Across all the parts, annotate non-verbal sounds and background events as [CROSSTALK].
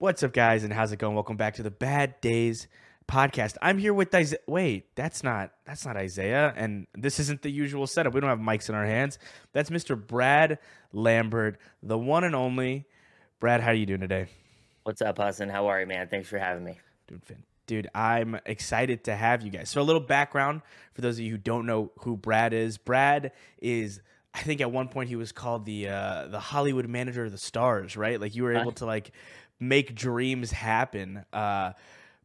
What's up, guys, and how's it going? Welcome back to the Bad Days podcast. I'm here with Isaiah. Wait, that's not that's not Isaiah, and this isn't the usual setup. We don't have mics in our hands. That's Mr. Brad Lambert, the one and only. Brad, how are you doing today? What's up, Hassan? How are you, man? Thanks for having me. Dude, Finn. Dude, I'm excited to have you guys. So, a little background for those of you who don't know who Brad is. Brad is, I think, at one point he was called the uh, the Hollywood manager of the stars, right? Like you were able to like make dreams happen. Uh,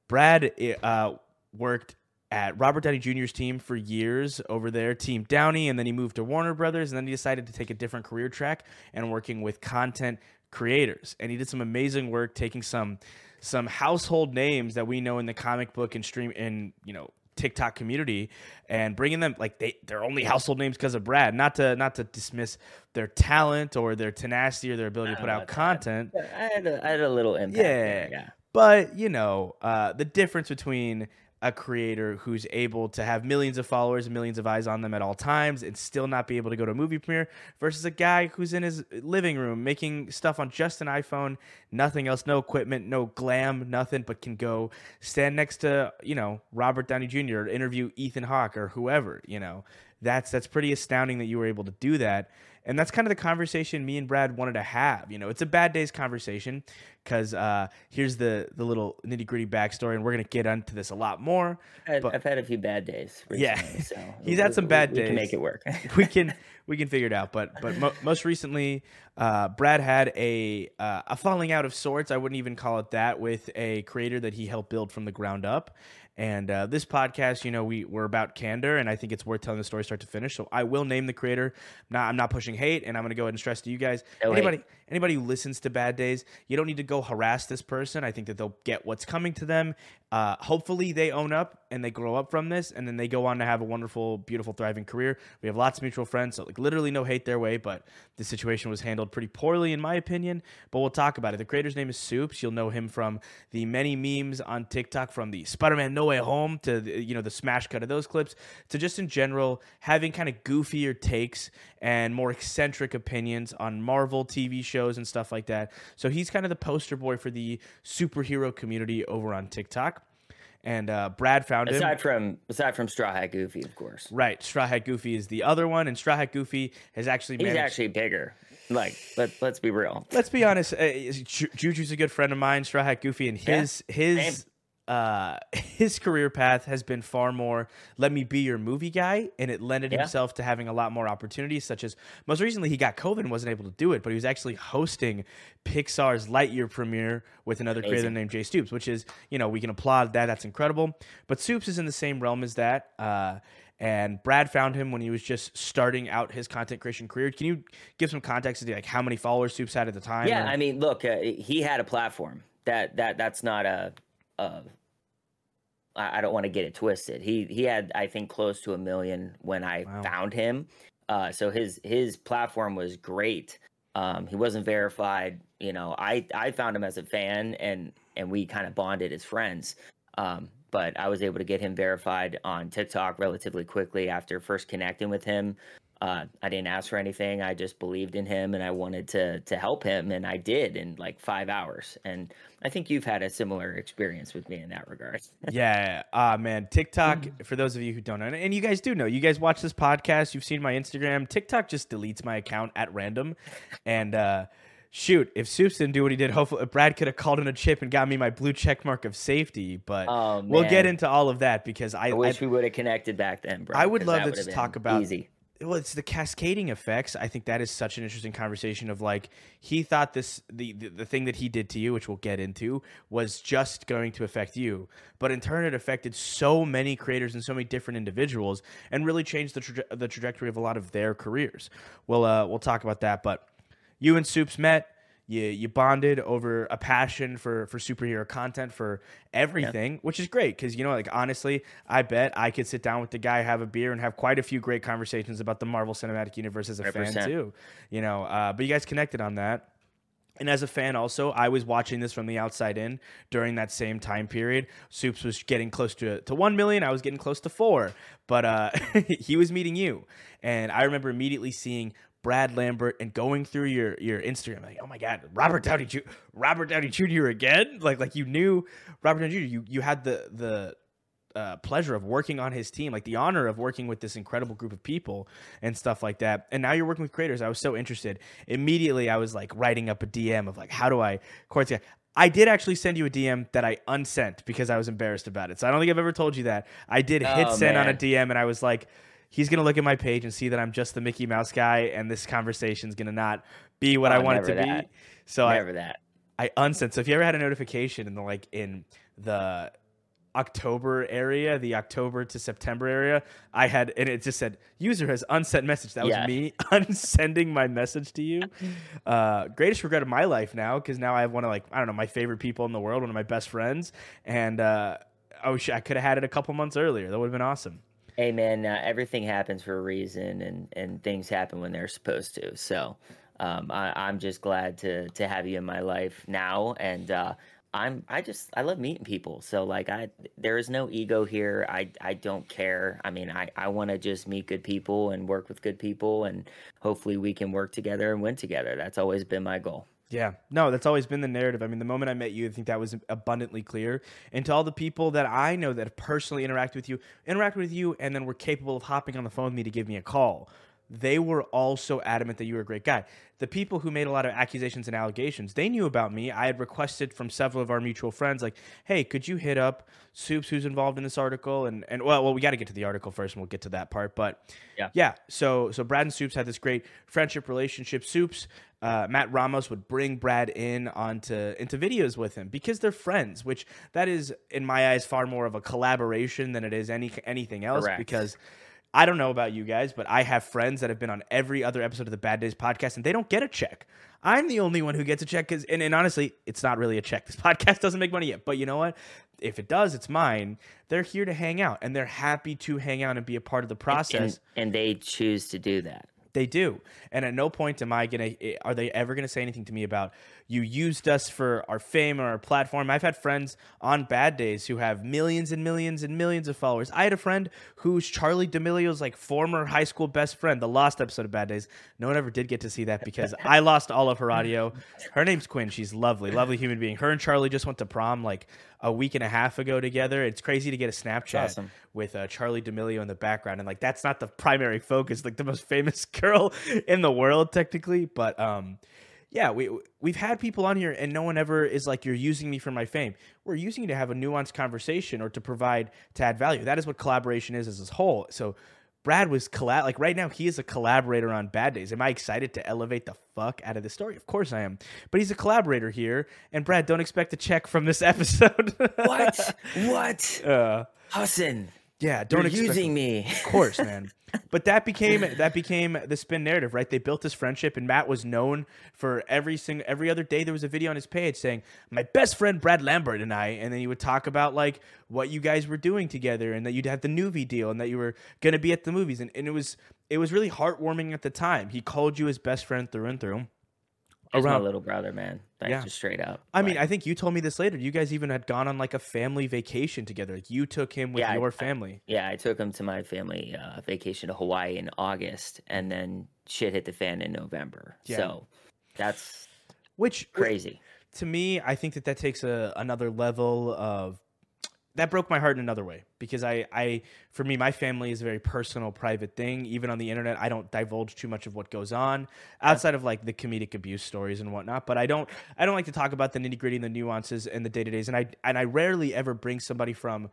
Brad uh, worked at Robert Downey Jr.'s team for years over there, Team Downey, and then he moved to Warner Brothers, and then he decided to take a different career track and working with content creators. And he did some amazing work taking some some household names that we know in the comic book and stream and you know TikTok community and bringing them like they they're only household names because of Brad. Not to not to dismiss their talent or their tenacity or their ability to put out content. I had a, I had a little impact. Yeah, there, yeah. But you know, uh, the difference between a creator who's able to have millions of followers and millions of eyes on them at all times and still not be able to go to a movie premiere versus a guy who's in his living room making stuff on just an iPhone, nothing else, no equipment, no glam, nothing, but can go stand next to, you know, Robert Downey Jr. interview Ethan Hawke or whoever, you know. That's that's pretty astounding that you were able to do that. And that's kind of the conversation me and Brad wanted to have. You know, it's a bad days conversation because uh, here's the the little nitty gritty backstory, and we're gonna get into this a lot more. I've, but, I've had a few bad days. Recently, yeah, so [LAUGHS] he's had some bad we, days. We can make it work. [LAUGHS] we can [LAUGHS] we can figure it out. But but mo- most recently, uh, Brad had a uh, a falling out of sorts. I wouldn't even call it that with a creator that he helped build from the ground up. And uh, this podcast, you know, we we're about candor, and I think it's worth telling the story start to finish. So I will name the creator. Not, I'm not pushing hate, and I'm going to go ahead and stress to you guys. No anybody hate. Anybody who listens to Bad Days, you don't need to go harass this person. I think that they'll get what's coming to them. Uh, hopefully, they own up and they grow up from this, and then they go on to have a wonderful, beautiful, thriving career. We have lots of mutual friends, so like literally no hate their way, but the situation was handled pretty poorly, in my opinion. But we'll talk about it. The creator's name is Supes. You'll know him from the many memes on TikTok, from the Spider-Man No Way Home to the, you know the smash cut of those clips, to just in general having kind of goofier takes and more eccentric opinions on Marvel TV shows and stuff like that. So he's kind of the poster boy for the superhero community over on TikTok. And uh, Brad found him. Aside from aside from Straw Hat Goofy, of course. Right, Straw Hat Goofy is the other one, and Straw Hat Goofy has actually He's actually bigger. Like, let let's be real. Let's be honest. Uh, Juju's a good friend of mine. Straw Hat Goofy, and Yeah, his his same. Uh [LAUGHS] his career path has been far more let me be your movie guy and it lended Yeah. himself to having a lot more opportunities such as most recently he got covid and wasn't able to do it but he was actually hosting pixar's lightyear premiere with another creator named jay stoops which is you know we can applaud that that's incredible but stoops is in the same realm as that uh and Brad found him when he was just starting out his content creation career. Can you give some context to like how many followers Stoops had at the time? Yeah, or- I mean, look, uh, he had a platform. That that that's not a. a I I don't want to get it twisted. He he had I think close to a million when I Wow. found him. Uh, so his his platform was great. Um, he wasn't verified. You know, I I found him as a fan and and we kind of bonded as friends. Um, but I was able to get him verified on TikTok relatively quickly after first connecting with him. Uh, I didn't ask for anything. I just believed in him and I wanted to to help him, and I did in like five hours. And I think you've had a similar experience with me in that regard. [LAUGHS] Yeah. Ah, man. TikTok, Mm-hmm. for those of you who don't know, and you guys do know, you guys watch this podcast, you've seen my Instagram. TikTok just deletes my account at random. And uh, shoot, if Supes didn't do what he did, hopefully Brad could have called in a chip and got me my blue check mark of safety. But Oh, we'll get into all of that because I, I I, wish we would have connected back then, bro. I would love to just talk about easy. Well it's the cascading effects. I think that is such an interesting conversation of like he thought this the, the the thing that he did to you which we'll get into was just going to affect you. But in turn it affected so many creators and so many different individuals and really changed the, traje- the trajectory of a lot of their careers. We'll uh we'll talk about that but you and supes met you you bonded over a passion for for superhero content for everything which is great because you know like honestly i bet i could sit down with the guy have a beer and have quite a few great conversations about the marvel cinematic universe as a fan 100%. too you know uh, but you guys connected on that and as a fan, also, I was watching this from the outside in during that same time period. Supes was getting close to to one million. I was getting close to four, but uh, [LAUGHS] he was meeting you, and I remember immediately seeing Brad Lambert and going through your your Instagram, like, oh my God, Robert Downey Jr. Robert Downey Jr. again? [LAUGHS] Like like you knew Robert Downey Jr. You you had the the uh, pleasure of working on his team, like the honor of working with this incredible group of people and stuff like that. And now you're working with creators. I was so interested. Immediately, I was like writing up a DM of like, how do I court? I did actually send you a DM that I unsent because I was embarrassed about it. So I don't think I've ever told you that. I did hit Oh, send on a. DM and I was like, he's gonna look at my page and see that I'm just the Mickey Mouse guy, and this conversation's gonna not be what Oh, I want it to never be. that. So I, that. I unsent. So if you ever had a notification in the like in the October area, the October to September area, I had and it just said user has unsent message. That was me [LAUGHS] unsending my message to you. [LAUGHS] Uh, greatest regret of my life now because now I have one of like I don't know my favorite people in the world, one of my best friends, and uh, oh shit, I could have had it a couple months earlier. That would have been awesome. Hey man, uh, everything happens for a reason, and and things happen when they're supposed to. So, um, I, I'm just glad to to have you in my life now, and uh, I'm I just I love meeting people. So like I there is no ego here. I I don't care. I mean I I want to just meet good people and work with good people, and hopefully we can work together and win together. That's always been my goal. Yeah, no, that's always been the narrative. I mean, the moment I met you, I think that was abundantly clear. And to all the people that I know that personally interacted with you, interact with you, and then were capable of hopping on the phone with me to give me a call, they were all so adamant that you were a great guy. The people who made a lot of accusations and allegations, they knew about me. I had requested from several of our mutual friends, like, "Hey, could you hit up Supes, who's involved in this article?" And and well, well, we got to get to the article first, and we'll get to that part. But Yeah. yeah. So so Brad and Supes had this great friendship relationship. Supes, uh, Matt Ramos would bring Brad in onto into videos with him because they're friends, which that is in my eyes far more of a collaboration than it is any anything else. Correct. Because I don't know about you guys, but I have friends that have been on every other episode of the Bad Days podcast, and they don't get a check. I'm the only one who gets a check because, and, and honestly, it's not really a check. [LAUGHS] This podcast doesn't make money yet, but you know what? If it does, it's mine. They're here to hang out, and they're happy to hang out and be a part of the process. and, and they choose to do that. They do. And at no point am I going to, eh, are they ever going to say anything to me about you used us for our fame or our platform? I've had friends on bad days who have millions and millions and millions of followers. I had a friend who's Charli D'Amelio's like former high school best friend, the lost episode of Bad Days. No one ever did get to see that because I lost all of her audio. Her name's Quinn. She's lovely, lovely human being. Her and Charli just went to prom like a week and a half ago together. It's crazy to get a Snapchat awesome. with uh, Charli D'Amelio in the background, and like that's not the primary focus, like the most famous [LAUGHS] girl in the world, technically. But um, yeah, we we've had people on here, and no one ever is like, "You're using me for my fame." We're using you to have a nuanced conversation or to provide to add value. That is what collaboration is as a whole. So. Brad was collab like right now he is a collaborator on Bad Days. Am I excited to elevate the fuck out of this story? Of course I am. But he's a collaborator here, and Brad, don't expect a check from this [LAUGHS] episode. What? what? [LAUGHS] Uh, Hassan, yeah, don't you're using me. of course, man. [LAUGHS] But that became that became the spin narrative, right? They built this friendship, and Matt was known for every single every other day. There was a video on his page saying, "My best friend Brad Lambert and I," and then he would talk about like what you guys were doing together, and that you'd have the Nuvi deal, and that you were gonna be at the movies, and, and it was it was really heartwarming at the time. He called you his best friend through and through. He's my Around- little brother, man. Like, Yeah. just straight up. I mean, I think you told me this later. You guys even had gone on like a family vacation together. Like you took him with Yeah, I- your family. yeah, I took him to my family uh, vacation to Hawaii in August, and then shit hit the fan in November. Yeah. So that's Which crazy. to me, I think that that takes a another level of that broke my heart in another way because I, I for me my family is a very personal private thing. Even on the internet i don't divulge too much of what goes on outside of like the comedic abuse stories and whatnot but i don't i don't like to talk about the nitty gritty and the nuances and the day-to-days. And i and i rarely ever bring somebody from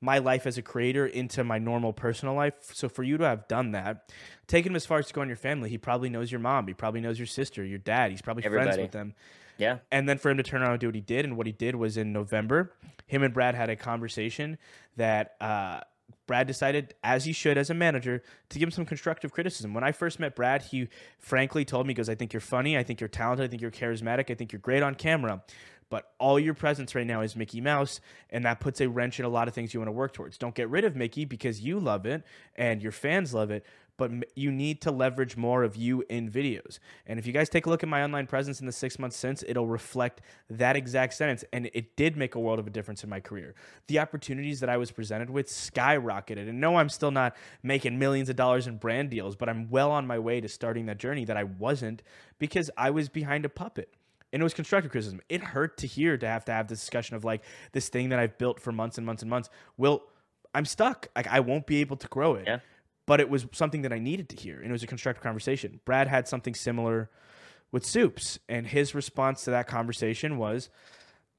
my life as a creator into my normal personal life. So for you to have done that taking him as far as to go on your family. He probably knows your mom. He probably knows your sister your dad. He's probably friends with them Yeah. and then for him to turn around and do what he did, and what he did was in November, him and Brad had a conversation that uh, Brad decided, as he should as a manager, to give him some constructive criticism. When I first met Brad, he frankly told me, goes, I think you're funny, I think you're talented, I think you're charismatic, I think you're great on camera. But all your presence right now is Mickey Mouse, and that puts a wrench in a lot of things you want to work towards. Don't get rid of Mickey because you love it and your fans love it, but you need to leverage more of you in videos. And if you guys take a look at my online presence in the six months since, it'll reflect that exact sentence. And it did make a world of a difference in my career. The opportunities that I was presented with skyrocketed. And no, I'm still not making millions of dollars in brand deals, but I'm well on my way to starting that journey that I wasn't because I was behind a puppet and it was constructive criticism. It hurt to hear to have to have this discussion of like this thing that I've built for months and months and months. Will I'm stuck. Like I won't be able to grow it. Yeah. But it was something that I needed to hear, and it was a constructive conversation. Brad had something similar with Supes, and his response to that conversation was,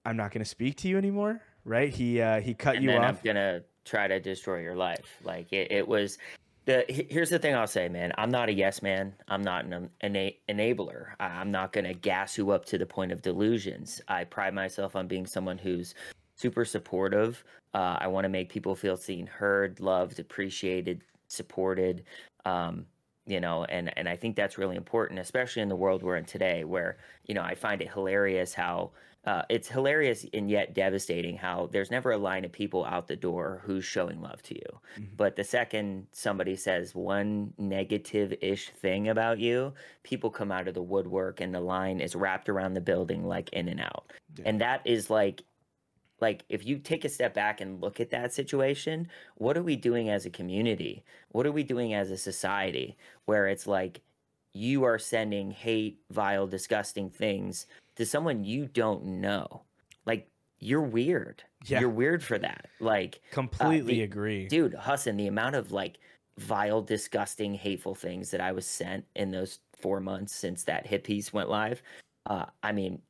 "I'm not going to speak to you anymore." Right? He uh, he cut and you off. I'm gonna try to destroy your life. Like it, it was. The here's the thing I'll say, man. I'm not a yes man. I'm not an ena- enabler. I'm not gonna gas you up to the point of delusions. I pride myself on being someone who's super supportive. Uh, I want to make people feel seen, heard, loved, appreciated, supported. Um, you know, and and I think that's really important, especially in the world we're in today, where you know I find it hilarious how uh, it's hilarious and yet devastating how there's never a line of people out the door who's showing love to you. Mhm. But the second somebody says one negative ish thing about you, people come out of the woodwork and the line is wrapped around the building like in and out. Yeah. And that is like, like if you take a step back and look at that situation, what are we doing as a community? What are we doing as a society where it's like you are sending hate, vile, disgusting things to someone you don't know? Like you're weird. Yeah. You're weird for that. Like Completely the- agree. dude Hassan, the amount of like vile disgusting hateful things that i was sent in those four months since that hit piece went live uh, i mean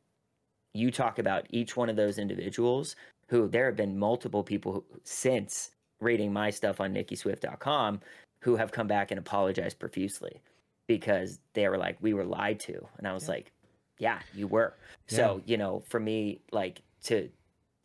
you talk about each one of those individuals who there have been multiple people who, since reading my stuff on nickiswift.com who have come back and apologized profusely because they were like we were lied to. And i was Yeah. like yeah you were. So you know for me like to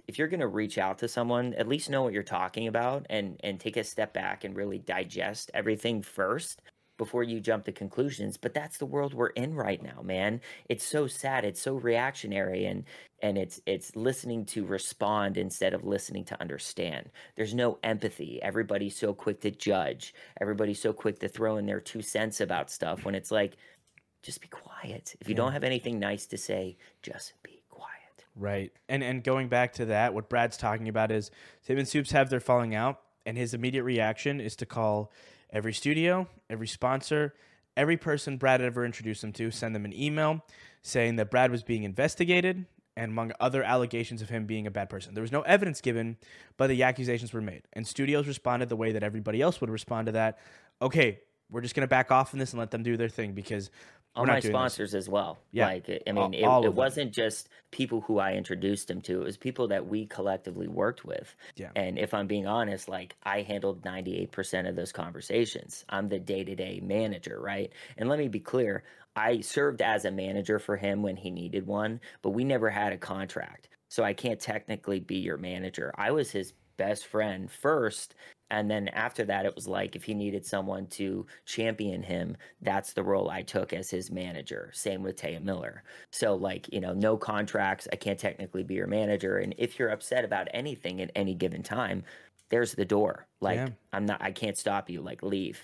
if you're going to reach out to someone at least know what you're talking about and and take a step back and really digest everything first before you jump to conclusions but that's the world we're in right now man. It's so sad it's so reactionary and and it's it's listening to respond instead of listening to understand. There's no empathy. Everybody's so quick to judge. Everybody's so quick to throw in their two cents about stuff when it's like just be quiet. If you Yeah. don't have anything nice to say just be quiet. Right. And and going back to that, what Brad's talking about is Tim and Supes have their falling out, and his immediate reaction is to call every studio, every sponsor, every person Brad ever introduced him to, send them an email saying that Brad was being investigated and among other allegations of him being a bad person. There was no evidence given, but the accusations were made. And studios responded the way that everybody else would respond to that. Okay, we're just gonna back off from this and let them do their thing because all my doing this. sponsors as well. Yeah. Like, I mean, it, all it of wasn't just people who I introduced him to. It was people that we collectively worked with. Yeah. And if I'm being honest, like I handled 98% of those conversations. I'm the day to day manager, right? And let me be clear I served as a manager for him when he needed one, but we never had a contract. So I can't technically be your manager. I was his best friend first. And then after that, it was like if he needed someone to champion him, that's the role I took as his manager. Same with Taya Miller. So, like, you know, no contracts. I can't technically be your manager. And if you're upset about anything at any given time, there's the door. Like, Yeah. I'm not, I can't stop you. Like, leave.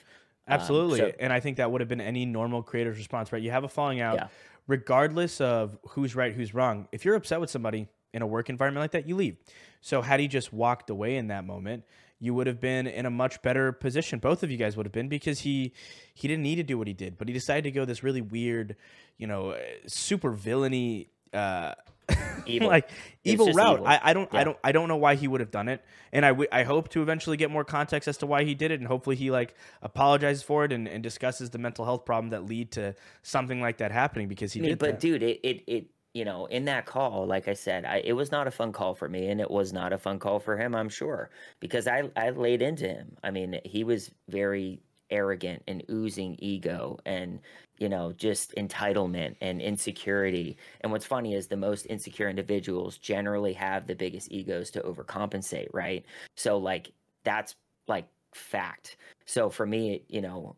Um, Absolutely. so- and I think that would have been any normal creator's response, right? You have a falling out, Yeah. regardless of who's right, who's wrong. If you're upset with somebody in a work environment like that, you leave. So had he just walked away in that moment, you would have been in a much better position. Both of you guys would have been because he he didn't need to do what he did, but he decided to go this really weird, you know, super villainy uh [LAUGHS] Evil. like evil route. evil. I, I don't I don't I don't know why he would have done it, and I, w- I hope to eventually get more context as to why he did it, and hopefully he like apologizes for it and, and discusses the mental health problem that lead to something like that happening because he I mean, did but that. dude, it, it, it, you know, in that call, like I said, I, it was not a fun call for me, and it was not a fun call for him, I'm sure, because I, I laid into him. I mean, he was very arrogant and oozing ego, and you know, just entitlement and insecurity. And what's funny is the most insecure individuals generally have the biggest egos to overcompensate, right? So, like, that's like fact. So for me, you know,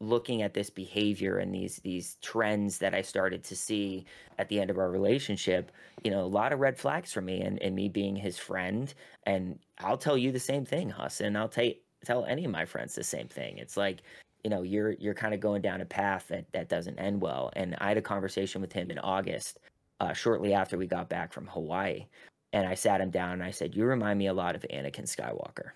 looking at this behavior and these these trends that I started to see at the end of our relationship, you know, a lot of red flags for me and, and me being his friend. And I'll tell you the same thing, Huss, and I'll tell tell any of my friends the same thing. It's like you know, you're you're kind of going down a path that that doesn't end well. And I had a conversation with him in August, uh, shortly after we got back from Hawaii, and I sat him down and I said, "You remind me a lot of Anakin Skywalker."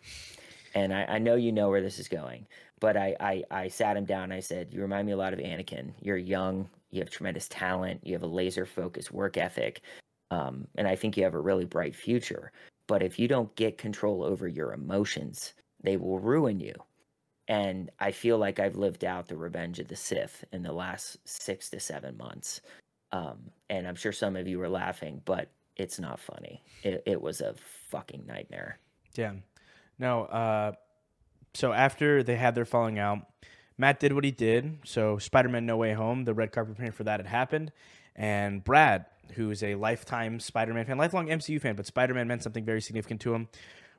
And I, I know you know where this is going, but I, I I sat him down I said, "You remind me a lot of Anakin. You're young, you have tremendous talent, you have a laser focused work ethic, um, and I think you have a really bright future. But if you don't get control over your emotions, they will ruin you." And I feel like I've lived out the revenge of the Sith in the last six to seven months. Um, and I'm sure some of you were laughing, but it's not funny. It, it was a fucking nightmare. Damn. No, uh, so after they had their falling out, Matt did what he did. So Spider Man No Way Home, the red carpet premiere for that had happened. And Brad, who is a lifetime Spider Man fan, lifelong MCU fan, but Spider Man meant something very significant to him,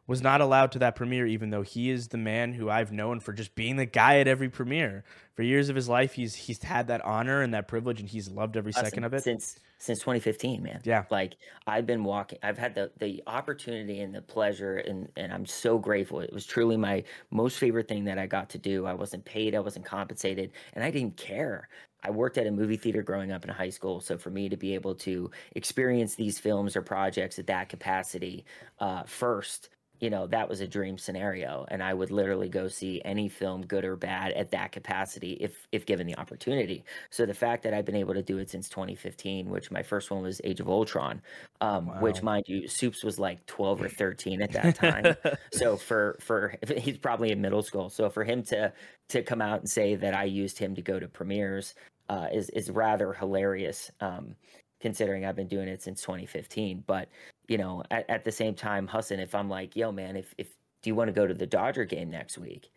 was not allowed to that premiere, even though he is the man who I've known for just being the guy at every premiere. For years of his life, he's he's had that honor and that privilege, and he's loved every second of it since since 2015, man. Yeah, like I've been walking. I've had the the opportunity and the pleasure, and and I'm so grateful. It was truly my most favorite thing that I got to do. I wasn't paid, I wasn't compensated, and I didn't care. I worked at a movie theater growing up in high school, so for me to be able to experience these films or projects at that capacity uh, first you know that was a dream scenario and i would literally go see any film good or bad at that capacity if if given the opportunity. So the fact that i've been able to do it since 2015 which my first one was age of ultron um, wow. which mind you supes was like 12 or [LAUGHS] 13 at that time. So [LAUGHS] for for [LAUGHS] he's probably in middle school. So for him to to come out and say that i used him to go to premieres uh, is is rather hilarious. Um, considering I've been doing it since 2015. But you know, at, at the same time, Hassan, if I'm like, yo, man, if if do you want to go to the Dodger game next week,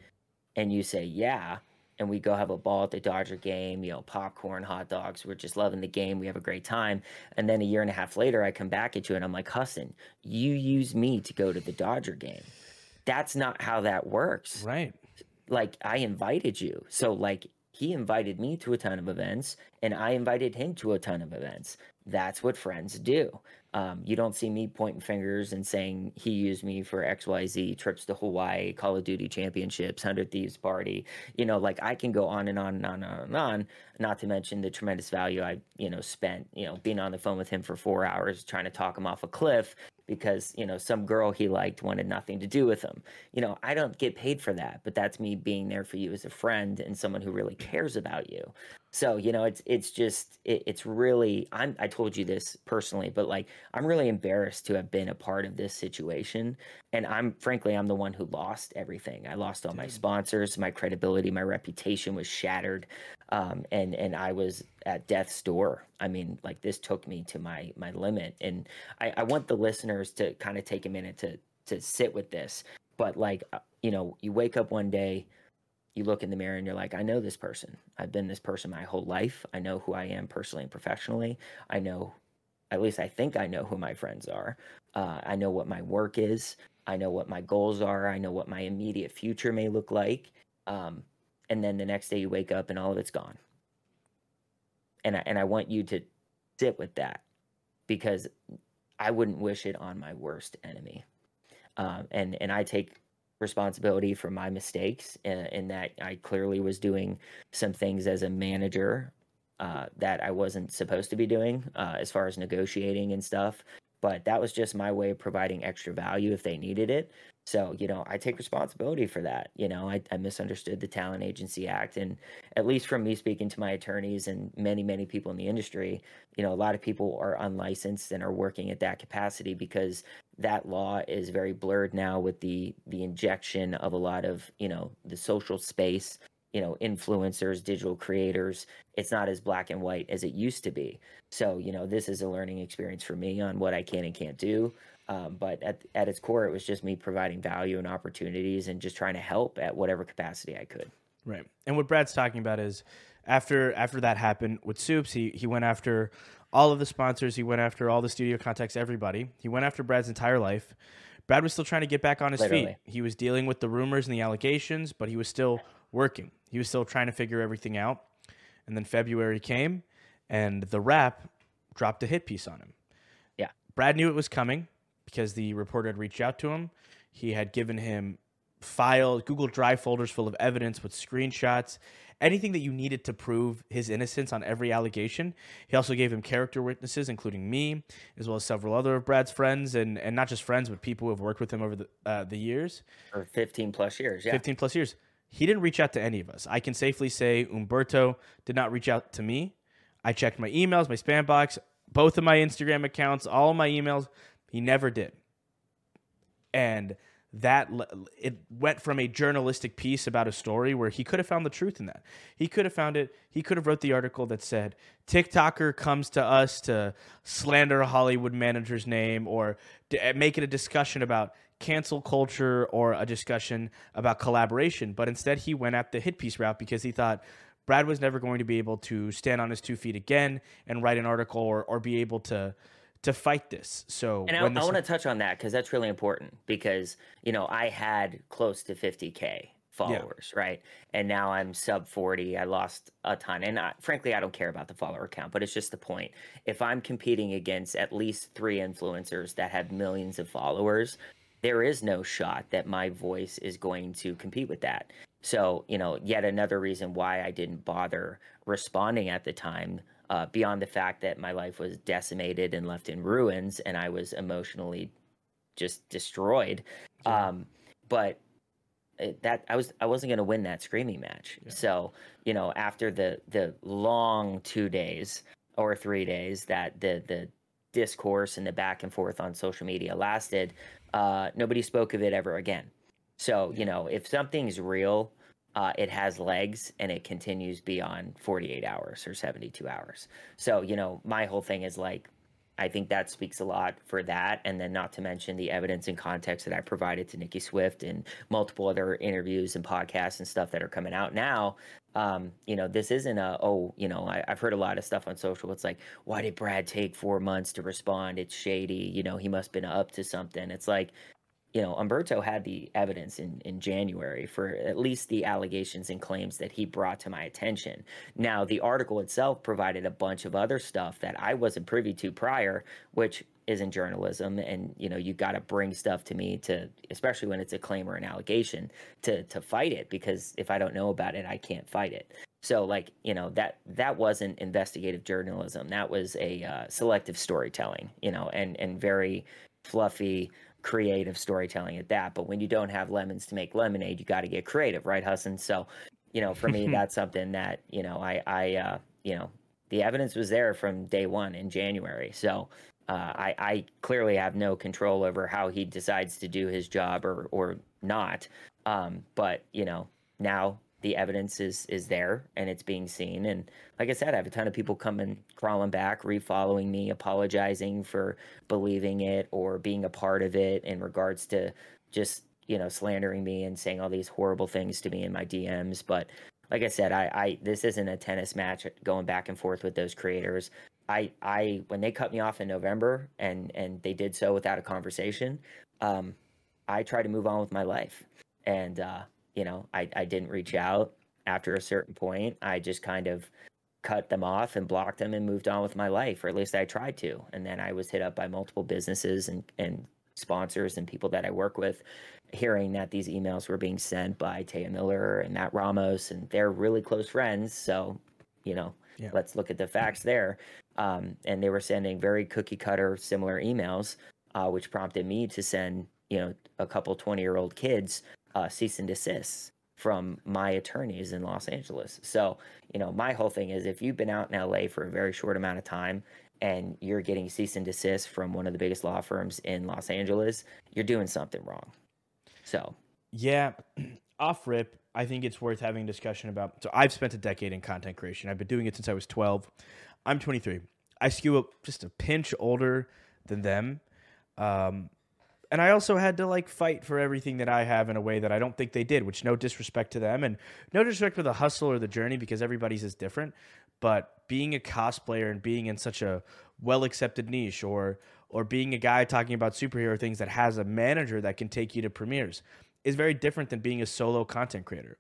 and you say yeah, and we go have a ball at the Dodger game, you know, popcorn, hot dogs, we're just loving the game, we have a great time, and then a year and a half later, I come back at you and I'm like, Hassan, you use me to go to the Dodger game. That's not how that works. Right. Like I invited you. So like he invited me to a ton of events and I invited him to a ton of events. That's what friends do. Um, you don't see me pointing fingers and saying he used me for XYZ trips to Hawaii, Call of Duty championships, 100 Thieves party. You know, like I can go on and on and on and on and on, not to mention the tremendous value I, you know, spent, you know, being on the phone with him for four hours trying to talk him off a cliff because you know some girl he liked wanted nothing to do with him. You know i don't get paid for that but that's me being there for you as a friend and someone who really cares about you. So you know it's it's just it, it's really i'm i told you this personally but like i'm really embarrassed to have been a part of this situation. And i'm frankly i'm the one who lost everything. I lost all Dude. my sponsors my credibility my reputation was shattered um, and and i was at death's door i mean like this took me to my my limit and i, I want the listeners to kind of take a minute to to sit with this but like uh, you know you wake up one day you look in the mirror and you're like, I know this person. I've been this person my whole life. I know who I am personally and professionally. I know, at least I think I know who my friends are. Uh, I know what my work is. I know what my goals are. I know what my immediate future may look like. Um, and then the next day you wake up and all of it's gone. And I, and I want you to sit with that because I wouldn't wish it on my worst enemy. Um, and and I take responsibility for my mistakes in, in, that I clearly was doing some things as a manager uh, that I wasn't supposed to be doing uh, as far as negotiating and stuff. But that was just my way of providing extra value if they needed it. So, you know, I take responsibility for that. You know, I, I misunderstood the Talent Agency Act. And at least from me speaking to my attorneys and many, many people in the industry, you know, a lot of people are unlicensed and are working at that capacity because that law is very blurred now with the the injection of a lot of, you know, the social space, you know, influencers, digital creators. It's not as black and white as it used to be. So, you know, this is a learning experience for me on what I can and can't do. Um, but at, at its core, it was just me providing value and opportunities and just trying to help at whatever capacity I could. Right. And what Brad's talking about is after after that happened with Supes, he, he went after all of the sponsors. He went after all the studio contacts, everybody. He went after Brad's entire life. Brad was still trying to get back on his Literally. feet. He was dealing with the rumors and the allegations, but he was still working. He was still trying to figure everything out. And then February came, and the Wrap dropped a hit piece on him. Yeah. Brad knew it was coming because the reporter had reached out to him. He had given him files, Google Drive folders full of evidence with screenshots, anything that you needed to prove his innocence on every allegation. He also gave him character witnesses, including me, as well as several other of Brad's friends, and and not just friends, but people who have worked with him over the uh, the years, for 15 plus years. Yeah, 15 plus years. He didn't reach out to any of us. I can safely say Umberto did not reach out to me. I checked my emails, my spam box, both of my Instagram accounts, all of my emails. He never did. And that it went from a journalistic piece about a story where he could have found the truth in that. He could have found it. He could have wrote the article that said TikToker comes to us to slander a Hollywood manager's name or eh, make it a discussion about cancel culture or a discussion about collaboration. But instead, he went at the hit piece route because he thought Brad was never going to be able to stand on his two feet again and write an article or, or be able to to fight this. So and I, I want to touch on that because that's really important because you know I had close to 50k followers, yeah. right? And now I'm sub 40. I lost a ton, and I, frankly, I don't care about the follower count, but it's just the point. If I'm competing against at least three influencers that have millions of followers, there is no shot that my voice is going to compete with that. So, you know, yet another reason why I didn't bother responding at the time uh, beyond the fact that my life was decimated and left in ruins and I was emotionally just destroyed. Yeah. Um, but that I was I wasn't going to win that screaming match. Yeah. So you know after the the long two days or three days that the the discourse and the back and forth on social media lasted, uh, nobody spoke of it ever again. So you know if something's real uh, it has legs and it continues beyond 48 hours or 72 hours. So, you know, my whole thing is like, I think that speaks a lot for that. And then, not to mention the evidence and context that I provided to Nicki Swift and multiple other interviews and podcasts and stuff that are coming out now. Um, you know, this isn't a, oh, you know, I, have heard a lot of stuff on social. It's like, why did Brad take four months to respond? It's shady. You know, he must have been up to something. It's like, you know, Umberto had the evidence in, in January for at least the allegations and claims that he brought to my attention. Now, the article itself provided a bunch of other stuff that I wasn't privy to prior, which isn't journalism. And, you know, you got to bring stuff to me to, especially when it's a claim or an allegation, to, to fight it, because if I don't know about it, I can't fight it. So, like, you know, that that wasn't investigative journalism. That was a uh, selective storytelling, you know, and, and very fluffy, creative storytelling at that. But when you don't have lemons to make lemonade, you got to get creative, right, Hassan? So, you know, for me, [LAUGHS] that's something that you know, I, I, uh, you know, the evidence was there from day one in January. So, uh, I, I clearly have no control over how he decides to do his job or or not. Um, but you know, now the evidence is is there and it's being seen. And like i said i have a ton of people coming crawling back refollowing me apologizing for believing it or being a part of it in regards to just you know slandering me and saying all these horrible things to me in my dms but like i said i, I this isn't a tennis match going back and forth with those creators. I i when they cut me off in november and and they did so without a conversation um i try to move on with my life. And uh you know, I, I didn't reach out after a certain point. I just kind of cut them off and blocked them and moved on with my life, or at least I tried to. And then I was hit up by multiple businesses and, and sponsors and people that I work with, hearing that these emails were being sent by Taya Miller and Matt Ramos, and they're really close friends. So, you know, yeah. let's look at the facts there. Um, and they were sending very cookie cutter similar emails, uh, which prompted me to send, you know, a couple 20 year old kids uh, cease and desist from my attorneys in Los Angeles. So, you know, my whole thing is if you've been out in LA for a very short amount of time and you're getting cease and desist from one of the biggest law firms in Los Angeles, you're doing something wrong. So, yeah, [CLEARS THROAT] off rip, I think it's worth having a discussion about. So, I've spent a decade in content creation. I've been doing it since I was 12. I'm 23. I skew up just a pinch older than them. Um, and I also had to like fight for everything that I have in a way that I don't think they did, which no disrespect to them and no disrespect for the hustle or the journey because everybody's is different. But being a cosplayer and being in such a well accepted niche or or being a guy talking about superhero things that has a manager that can take you to premieres is very different than being a solo content creator.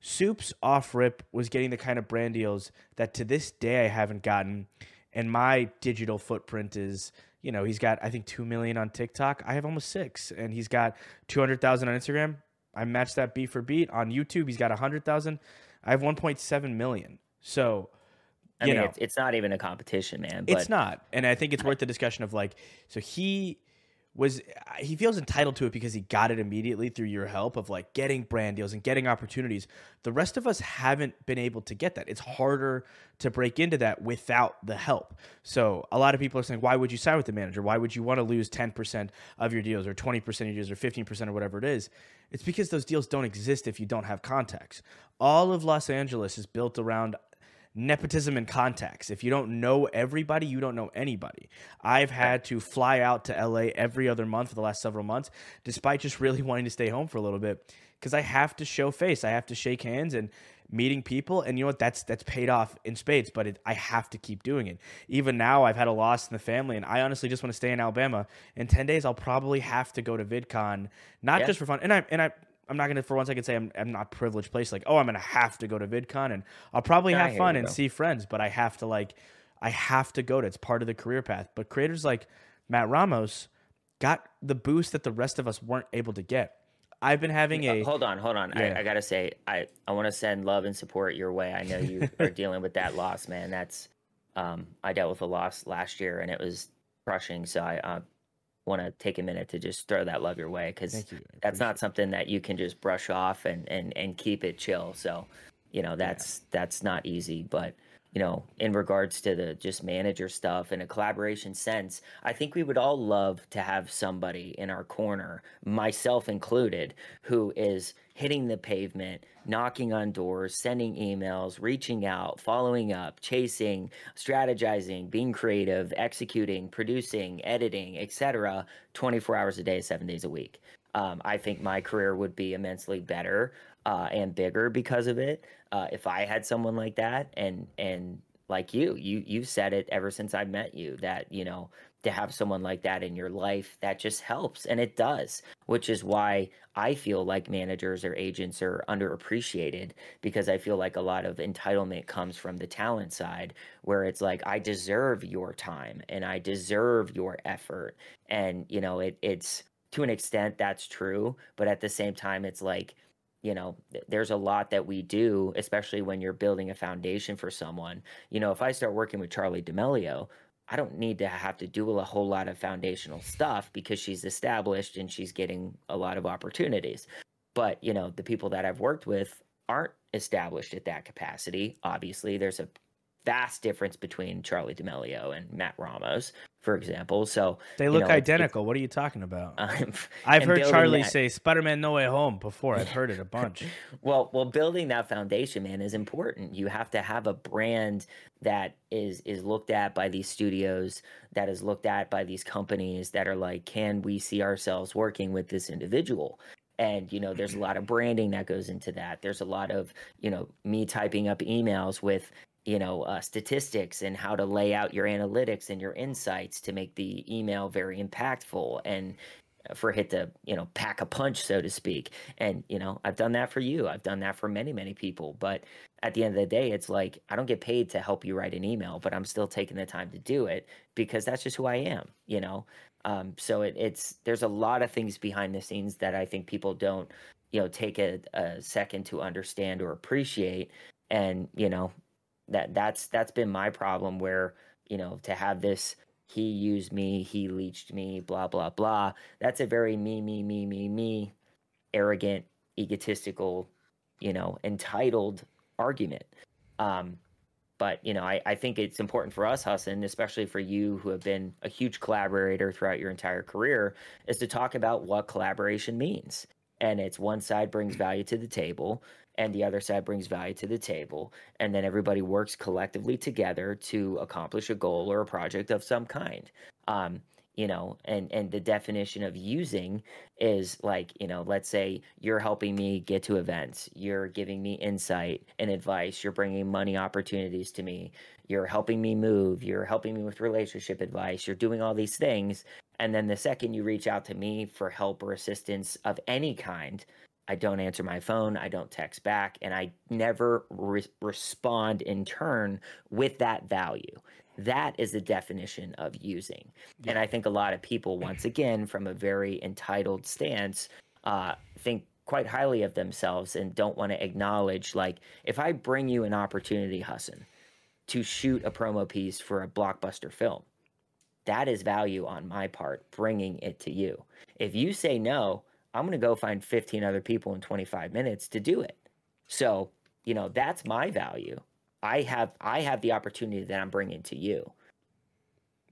Supes off rip was getting the kind of brand deals that to this day I haven't gotten, and my digital footprint is you know, he's got I think two million on TikTok. I have almost six, and he's got two hundred thousand on Instagram. I matched that beat for beat on YouTube. He's got a hundred thousand. I have 1.7 million. So I mean, know, it's, it's not even a competition, man. But it's not, and I think it's worth the discussion of like, so he was uh, he feels entitled to it because he got it immediately through your help of like getting brand deals and getting opportunities. The rest of us haven't been able to get that. It's harder to break into that without the help. So a lot of people are saying, why would you sign with the manager? Why would you want to lose 10% of your deals or 20% of your deals or 15% or whatever it is? It's because those deals don't exist if you don't have contacts. All of Los Angeles is built around nepotism and contacts. If you don't know everybody, you don't know anybody. I've had to fly out to LA every other month for the last several months, despite just really [LAUGHS] wanting to stay home for a little bit, because I have to show face. I have to shake hands and meeting people, and you know what? That's that's paid off in spades. But it, I have to keep doing it. Even now, I've had a loss in the family, and I honestly just want to stay in Alabama. In ten days, I'll probably have to go to VidCon, not Yeah. just for fun. And I and I. I'm not gonna for once I could say I'm, I'm not privileged place like oh I'm gonna have to go to VidCon and I'll probably I have fun and see friends but I have to like I have to go to it's part of the career path but creators like Matt Ramos got the boost that the rest of us weren't able to get I've been having a Uh, hold on, hold on. Yeah. I, I gotta say, I I want to send love and support your way. I know you [LAUGHS] are dealing with that loss, man. That's um, I dealt with a loss last year, and it was crushing. So I uh, want to take a minute to just throw that love your way because. That's not something that you can just brush off and and and keep it chill. So, you know, that's that's not easy, but you know, in regards to the just manager stuff in a collaboration sense, I think we would all love to have somebody in our corner, myself included, who is hitting the pavement, knocking on doors, sending emails, reaching out, following up, chasing, strategizing, being creative, executing, producing, editing, etc., 24 hours a day, 7 days a week um, I think my career would be immensely better uh, and bigger because of it. Uh, if I had someone like that, and and like you, you you said it ever since I met you that you know to have someone like that in your life that just helps, and it does. Which is why I feel like managers or agents are underappreciated because I feel like a lot of entitlement comes from the talent side, where it's like I deserve your time and I deserve your effort, and you know it it's to an extent that's true but at the same time it's like you know there's a lot that we do especially when you're building a foundation for someone. You know if i start working with charli d'amelio i don't need to have to do a whole lot of foundational stuff because she's established and she's getting a lot of opportunities. But you know the people that i've worked with aren't established at that capacity. Obviously there's a vast difference between charli d'amelio and matt ramos for example. So they you look know, it's- it's- identical. What are you talking about? [LAUGHS] Um, I've heard Charli that- say Spider-Man No Way Home before. I've heard it a bunch. [LAUGHS] Well well building that foundation man is important. You have to have a brand that is is looked at by these studios that is looked at by these companies that are like can we see ourselves working with this individual? And you know there's a lot of branding that goes into that. There's a lot of you know me typing up emails with you know uh, statistics and how to lay out your analytics and your insights to make the email very impactful and for it to you know pack a punch so to speak. And you know i've done that for you. I've done that for many many people. But at the end of the day it's like i don't get paid to help you write an email but i'm still taking the time to do it because that's just who i am you know? Um, so it, it's there's a lot of things behind the scenes that i think people don't you know take a, a second to understand or appreciate. And you know that that's that's been my problem where you know to have this he used me he leached me blah blah blah. That's a very me me me me me arrogant egotistical you know entitled argument. Um but you know I, I think it's important for us Hassan, especially for you who have been a huge collaborator throughout your entire career is to talk about what collaboration means and it's one side brings value to the table and the other side brings value to the table and then everybody works collectively together to accomplish a goal or a project of some kind. Um you know and and the definition of using is like you know let's say you're helping me get to events you're giving me insight and advice you're bringing money opportunities to me you're helping me move you're helping me with relationship advice you're doing all these things and then the second you reach out to me for help or assistance of any kind I don't answer my phone. I don't text back. And I never re- respond in turn with that value. That is the definition of using. And I think a lot of people, once again, from a very entitled stance, uh, think quite highly of themselves and don't want to acknowledge like if I bring you an opportunity, Hassan, to shoot a promo piece for a blockbuster film, that is value on my part bringing it to you. If you say no, I'm going to go find 15 other people in 25 minutes to do it. So, you know, that's my value. I have I have the opportunity that I'm bringing to you.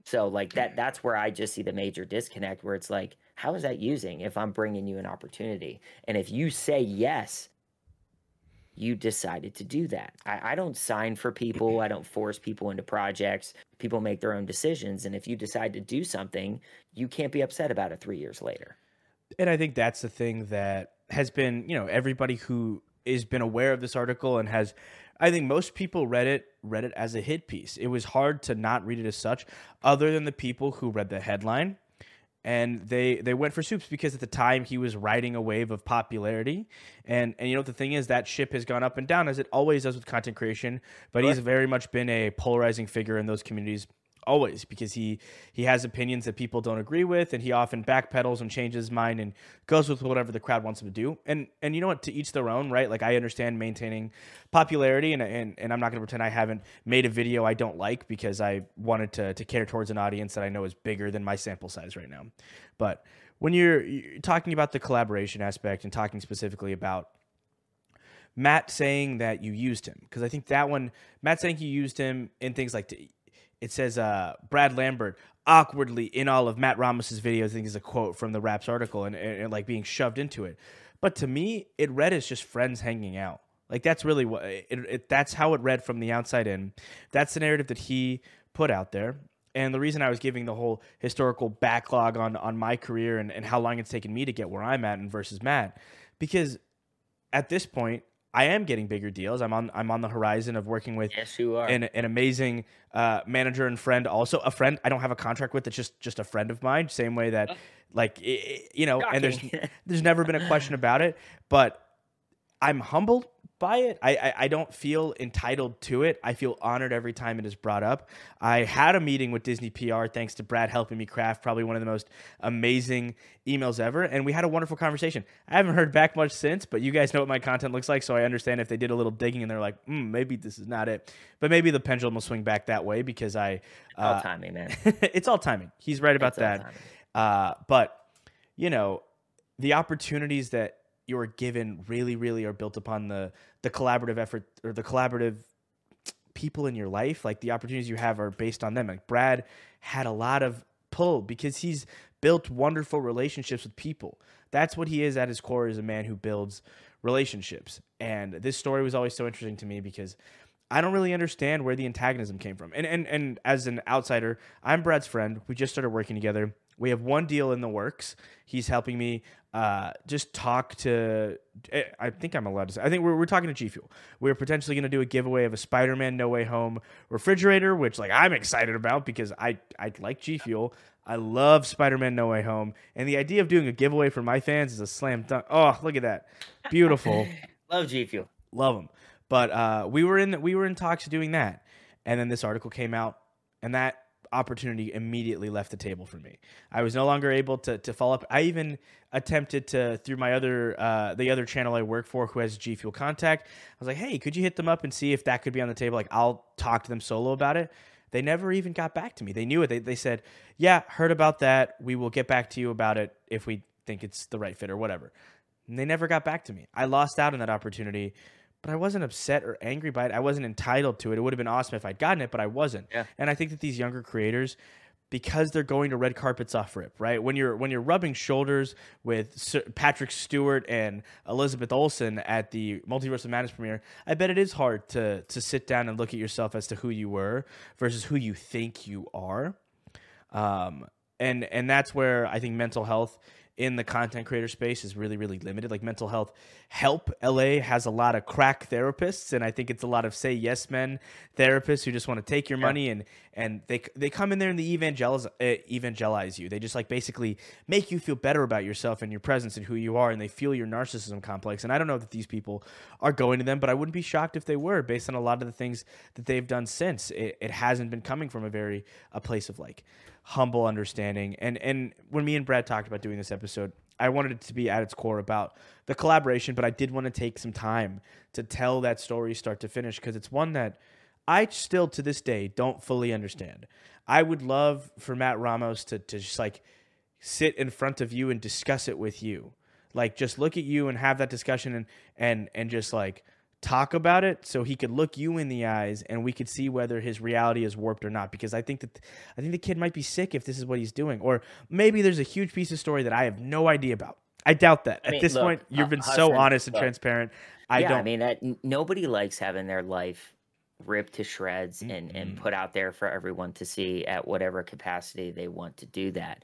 So like that that's where I just see the major disconnect where it's like how is that using if I'm bringing you an opportunity? And if you say yes, you decided to do that. I, I don't sign for people. Mm-hmm. I don't force people into projects. People make their own decisions. And if you decide to do something, you can't be upset about it three years later. And I think that's the thing that has been, you know, everybody who has been aware of this article and has I think most people read it read it as a hit piece. It was hard to not read it as such, other than the people who read the headline and they they went for Supes because at the time he was riding a wave of popularity, and and you know the thing is? That ship has gone up and down as it always does with content creation, but he's very much been a polarizing figure in those communities always because he he has opinions that people don't agree with and he often backpedals and changes his mind and goes with whatever the crowd wants him to do. And and you know what? To each their own right? Like i understand maintaining popularity and and, and i'm not going to pretend i haven't made a video i don't like because i wanted to to cater towards an audience that i know is bigger than my sample size right now. But when you're, you're talking about the collaboration aspect and talking specifically about Matt saying that you used him because I think that one Matt saying you used him in things like it says uh, Brad Lambert awkwardly in all of Matt Ramos's videos. I think is a quote from the Wrap's article and, and, and, like being shoved into it. But to me, it read as just friends hanging out. Like that's really what it, it, that's how it read from the outside in. That's the narrative that he put out there. And the reason I was giving the whole historical backlog on on my career and, and how long it's taken me to get where I'm at and versus Matt, because at this point, I am getting bigger deals. I'm on I'm on the horizon of working with yes, you are. An, an amazing uh, manager and friend. Also, a friend I don't have a contract with. It's just just a friend of mine. Same way that, oh. like you know, Shocking. and there's [LAUGHS] there's never been a question about it. But I'm humbled by it. I, I, I don't feel entitled to it. I feel honored every time it is brought up. I had a meeting with Disney PR thanks to Brad helping me craft probably one of the most amazing emails ever, and we had a wonderful conversation. I haven't heard back much since, but you guys know what my content looks like, so I understand if they did a little digging and they're like, mm, maybe this is not it. But maybe the pendulum will swing back that way because I uh, all timing, man. [LAUGHS] it's all timing. He's right about it's that. Uh, but you know the opportunities that you're given really really are built upon the the collaborative effort or the collaborative people in your life like the opportunities you have are based on them like brad had a lot of pull because he's built wonderful relationships with people that's what he is at his core is a man who builds relationships and this story was always so interesting to me because I don't really understand where the antagonism came from. And and and as an outsider, I'm Brad's friend. We just started working together. We have one deal in the works. He's helping me uh, just talk to. Eh, I think I'm allowed to say. I think we're, we're talking to G Fuel. We're potentially going to do a giveaway of a Spider-Man No Way Home refrigerator, which like I'm excited about because I I like G Fuel. I love Spider-Man No Way Home, and the idea of doing a giveaway for my fans is a slam dunk. Oh, look at that, beautiful. [LAUGHS] love G Fuel. Love them. But uh, we were in we were in talks doing that, and then this article came out, and that opportunity immediately left the table for me. I was no longer able to to follow up. I even attempted to through my other uh, the other channel I work for who has G Fuel contact. I was like, hey, could you hit them up and see if that could be on the table? Like I'll talk to them solo about it. They never even got back to me. They knew it. They they said, yeah, heard about that. We will get back to you about it if we think it's the right fit or whatever. And they never got back to me. I lost out on that opportunity but I wasn't upset or angry by it. I wasn't entitled to it. It would have been awesome if I'd gotten it, but I wasn't. Yeah. And I think that these younger creators, because they're going to red carpets off rip, right? When you're when you're rubbing shoulders with Sir Patrick Stewart and Elizabeth Olsen at the Multiverse of Madness premiere, I bet it is hard to to sit down and look at yourself as to who you were versus who you think you are. Um, and and that's where I think mental health in the content creator space is really really limited. Like mental health help la has a lot of crack therapists and i think it's a lot of say yes men therapists who just want to take your yeah. money and and they they come in there and they evangelize uh, evangelize you. They just like basically make you feel better about yourself and your presence and who you are and they feel your narcissism complex. And i don't know that these people are going to them but i wouldn't be shocked if they were based on a lot of the things that they've done since. It, it hasn't been coming from a very a place of like humble understanding. And and when me and Brad talked about doing this episode, I wanted it to be at its core about the collaboration, but I did want to take some time to tell that story start to finish because it's one that I still to this day don't fully understand. I would love for Matt Ramos to to just like sit in front of you and discuss it with you. Like just look at you and have that discussion and and and just like talk about it so he could look you in the eyes and we could see whether his reality is warped or not because I think that I think the kid might be sick if this is what he's doing or maybe there's a huge piece of story that I have no idea about. I doubt that. I mean, At this look, point, you've been uh, so honest and look. transparent. I yeah, don't I mean, that, nobody likes having their life ripped to shreds and, and put out there for everyone to see at whatever capacity they want to do that.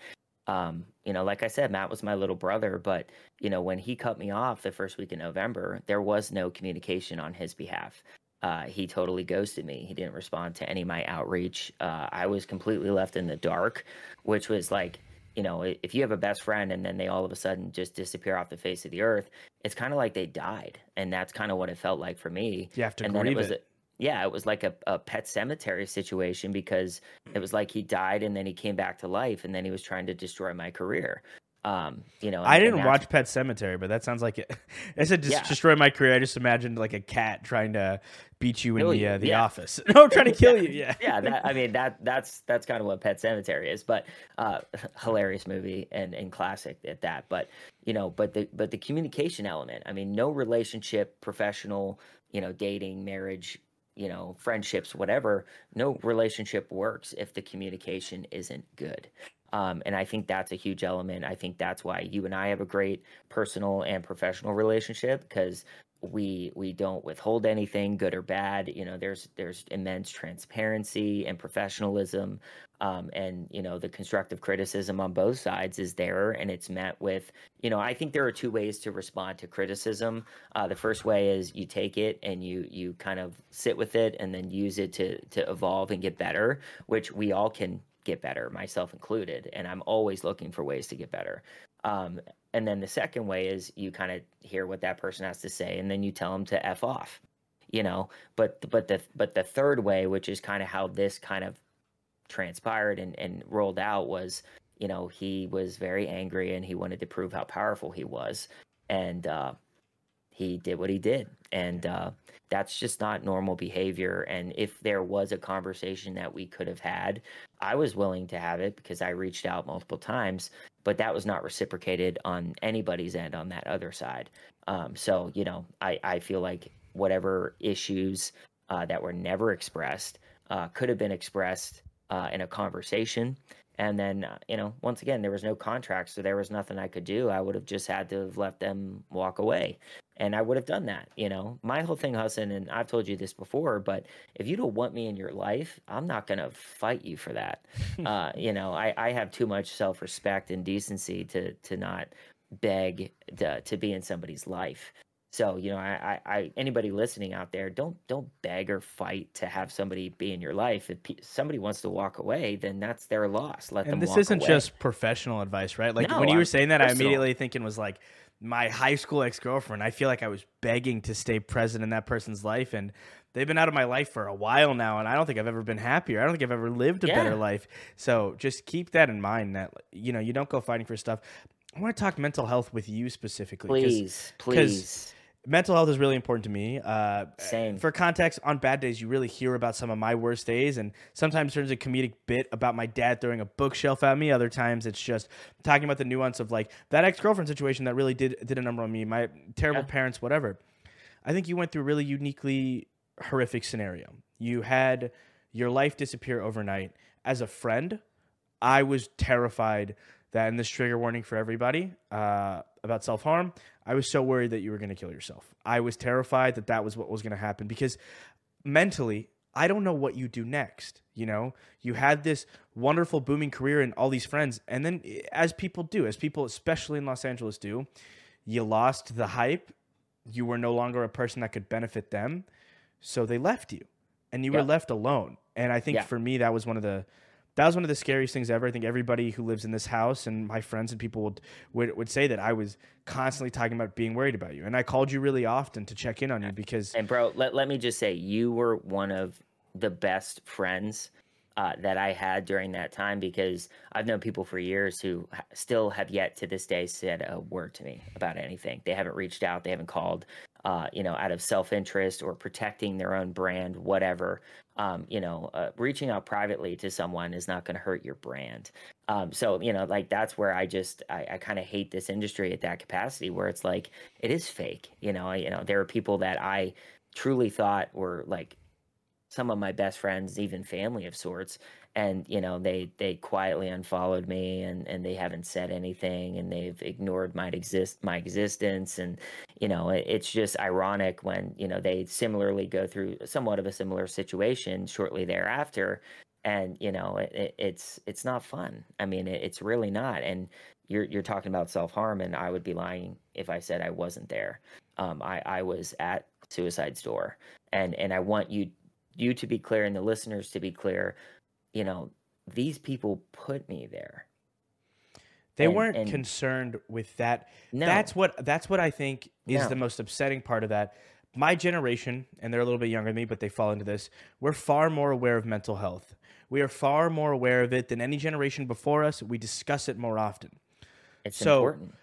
Um, you know, like I said, Matt was my little brother, but you know, when he cut me off the first week in November, there was no communication on his behalf. Uh, he totally ghosted me. He didn't respond to any of my outreach. Uh, I was completely left in the dark, which was like, you know, if you have a best friend and then they all of a sudden just disappear off the face of the earth, it's kind of like they died, and that's kind of what it felt like for me. you have to and then grieve it was, it. Yeah, it was like a, a pet cemetery situation because it was like he died and then he came back to life, and then he was trying to destroy my career. Um, you know, I and- and didn't watch Pet Sematary, but that sounds like it. [LAUGHS] I said just Yeah. destroy my career. I just imagined like a cat trying to beat you in Kill the uh, the yeah. office. [LAUGHS] No, trying to [LAUGHS] kill you. Yeah. yeah, that, I mean that that's that's kind of what Pet Sematary is, but uh, hilarious movie and and classic at that. But you know, but the but the communication element. I mean, no relationship, professional, you know, dating, marriage, you know, friendships, whatever. No relationship works if the communication isn't good. Um, and I think that's a huge element. I think that's why you and I have a great personal and professional relationship because we we don't withhold anything good or bad you know there's there's immense transparency and professionalism um, and you know the constructive criticism on both sides is there and it's met with you know i think there are two ways to respond to criticism. Uh, the first way is you take it and you you kind of sit with it and then use it to to evolve and get better which we all can get better myself included and i'm always looking for ways to get better um, and then the second way is you kind of hear what that person has to say and then you tell them to f off you know? But but the but the third way which is kind of how this kind of transpired and, and rolled out was you know he was very angry and he wanted to prove how powerful he was. And uh he did what he did. And uh that's just not normal behavior. And if there was a conversation that we could have had i was willing to have it because i reached out multiple times but that was not reciprocated on anybody's end on that other side. Um so you know i i feel like whatever issues uh, that were never expressed uh, could have been expressed uh, in a conversation and then uh, you know once again there was no contract so there was nothing i could do. I would have just had to have let them walk away and i would have done that you know? My whole thing Hassan, and i've told you this before but if you don't want me in your life i'm not going to fight you for that. [LAUGHS] Uh, you know I, I have too much self-respect and decency to to not beg to, to be in somebody's life so you know I, I, I anybody listening out there don't don't beg or fight to have somebody be in your life if pe- somebody wants to walk away then that's their loss let them And this walk isn't away. just professional advice, right? Like No, when you were saying that, I immediately thinking was like my high school ex girlfriend. I feel like I was begging to stay present in that person's life, and they've been out of my life for a while now, and I don't think I've ever been happier. I don't think I've ever lived a better life. So just keep that in mind. That you know you don't go fighting for stuff. I want to talk mental health with you specifically. please please mental health is really important to me. Uh, Same. For context, on bad days, you really hear about some of my worst days, and sometimes turns a comedic bit about my dad throwing a bookshelf at me. Other times, it's just talking about the nuance of like that ex girlfriend situation that really did did a number on me. My terrible Yeah. parents, whatever. I think you went through a really uniquely horrific scenario. You had your life disappear overnight. As a friend, I was terrified that, and this trigger warning for everybody uh, about self harm, I was so worried that you were going to kill yourself. I was terrified that that was what was going to happen because mentally, I don't know what you do next. You know, you had this wonderful booming career and all these friends, and then eh, as people do, as people especially in Los Angeles do, you lost the hype. You were no longer a person that could benefit them, so they left you, and you were left alone. And I think Yeah. for me, that was one of the that was one of the scariest things ever. I think everybody who lives in this house and my friends and people would, would would say that I was constantly talking about being worried about you, and I called you really often to check in on you because And bro, let, let me just say, you were one of the best friends uh, that I had during that time because I've known people for years who still have yet to this day said a word to me about anything. They haven't reached out, they haven't called, uh, you know, out of self interest or protecting their own brand, whatever. Um, you know, uh, reaching out privately to someone is not going to hurt your brand. Um, so, you know, like that's where I just I, I kind of hate this industry at that capacity where it's like it is fake. You know, you know, there are people that I truly thought were like some of my best friends, even family of sorts, and you know they they quietly unfollowed me and and they haven't said anything and they've ignored my exist my existence. And you know it, it's just ironic when you know they similarly go through somewhat of a similar situation shortly thereafter. And you know it, it, it's it's not fun. I mean it's really not. And you're you're talking about self-harm and i would be lying if i said i wasn't there. Um, i i was at suicide's door. And and i want you you to be clear and the listeners to be clear, you know, these people put me there. They and, weren't and concerned with that. No. That's what that's what I think is no. the most upsetting part of that. My generation, and they're a little bit younger than me, but they fall into this. We're far more aware of mental health. We are far more aware of it than any generation before us. We discuss it more often. It's so, important.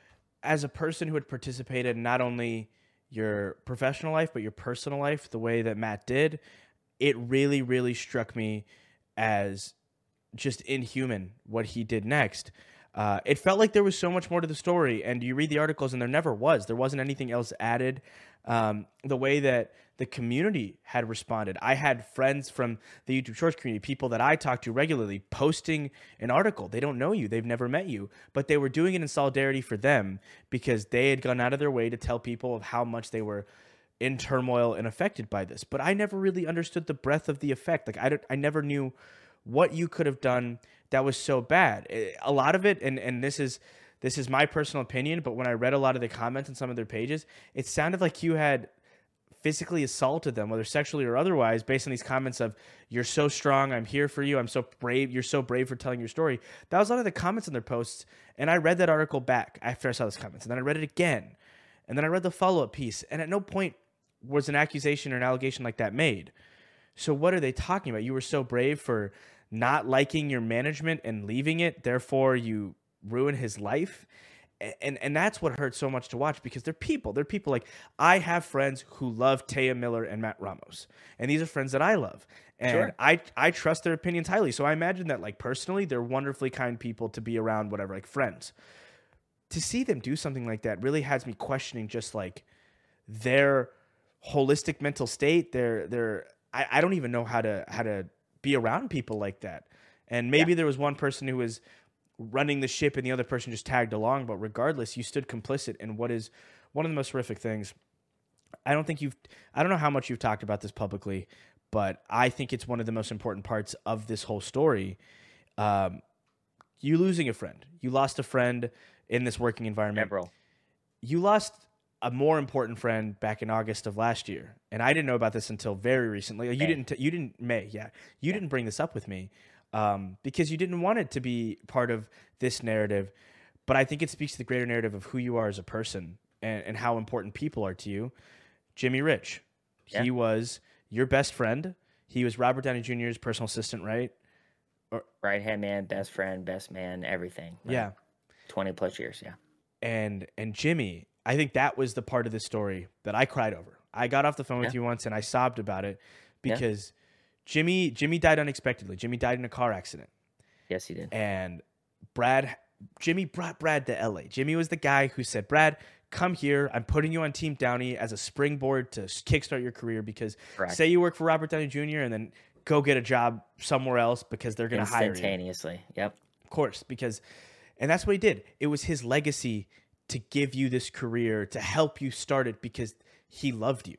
As a person who had participated in not only your professional life but your personal life, the way that Matt did, it really, really struck me as just inhuman what he did next. Uh, it felt like there was so much more to the story, and you read the articles, and there never was. There wasn't anything else added. Um, the way that the community had responded, I had friends from the YouTube Shorts community, people that I talk to regularly, posting an article. They don't know you, they've never met you, but they were doing it in solidarity for them because they had gone out of their way to tell people of how much they were in turmoil and affected by this. But I never really understood the breadth of the effect. Like I, I never knew what you could have done that was so bad. Eh, a lot of it, and and this is this is my personal opinion, but when I read a lot of the comments on some of their pages, it sounded like you had physically assaulted them, whether sexually or otherwise, based on these comments of "You're so strong, I'm here for you, I'm so brave, you're so brave for telling your story." That was a lot of the comments in their posts, and I read that article back after I saw those comments, and then I read it again, and then I read the follow up piece, and at no point was an accusation or an allegation like that made. So what are they talking about? You were so brave for not liking your management and leaving it, therefore you ruin his life. And and that's what hurts so much to watch because they're people. They're people like I have friends who love Taya Miller and Matt Ramos. And these are friends that I love. And sure. I I trust their opinions highly. So I imagine that like personally they're wonderfully kind people to be around whatever like friends. To see them do something like that really has me questioning just like their holistic mental state. They're they're I, I don't even know how to how to be around people like that. And maybe yeah. there was one person who was running the ship and the other person just tagged along, but regardless, you stood complicit in what is one of the most horrific things. I don't think you've I don't know how much you've talked about this publicly, but I think it's one of the most important parts of this whole story. Um, you losing a friend. You lost a friend in this working environment. Yeah, you lost a more important friend back in August of last year, and I didn't know about this until very recently. You May. didn't. T- you didn't. May. Yeah. You yeah. didn't bring this up with me um, because you didn't want it to be part of this narrative. But I think it speaks to the greater narrative of who you are as a person and, and how important people are to you. Jimmy Rich, yeah. he was your best friend. He was Robert Downey Jr.'s personal assistant, right? Or, right hand man, best friend, best man, everything. Right? Yeah. 20 plus years. Yeah. And and Jimmy I think that was the part of the story that I cried over. I got off the phone yeah. with you once and I sobbed about it because yeah. Jimmy Jimmy died unexpectedly. Jimmy died in a car accident. Yes, he did. And Brad Jimmy brought Brad to LA. Jimmy was the guy who said, "Brad, come here. I'm putting you on Team Downey as a springboard to kickstart your career because Correct. say you work for Robert Downey Jr. and then go get a job somewhere else because they're going to hire you instantaneously. Yep. Of course, because and that's what he did. It was his legacy to give you this career to help you start it because he loved you.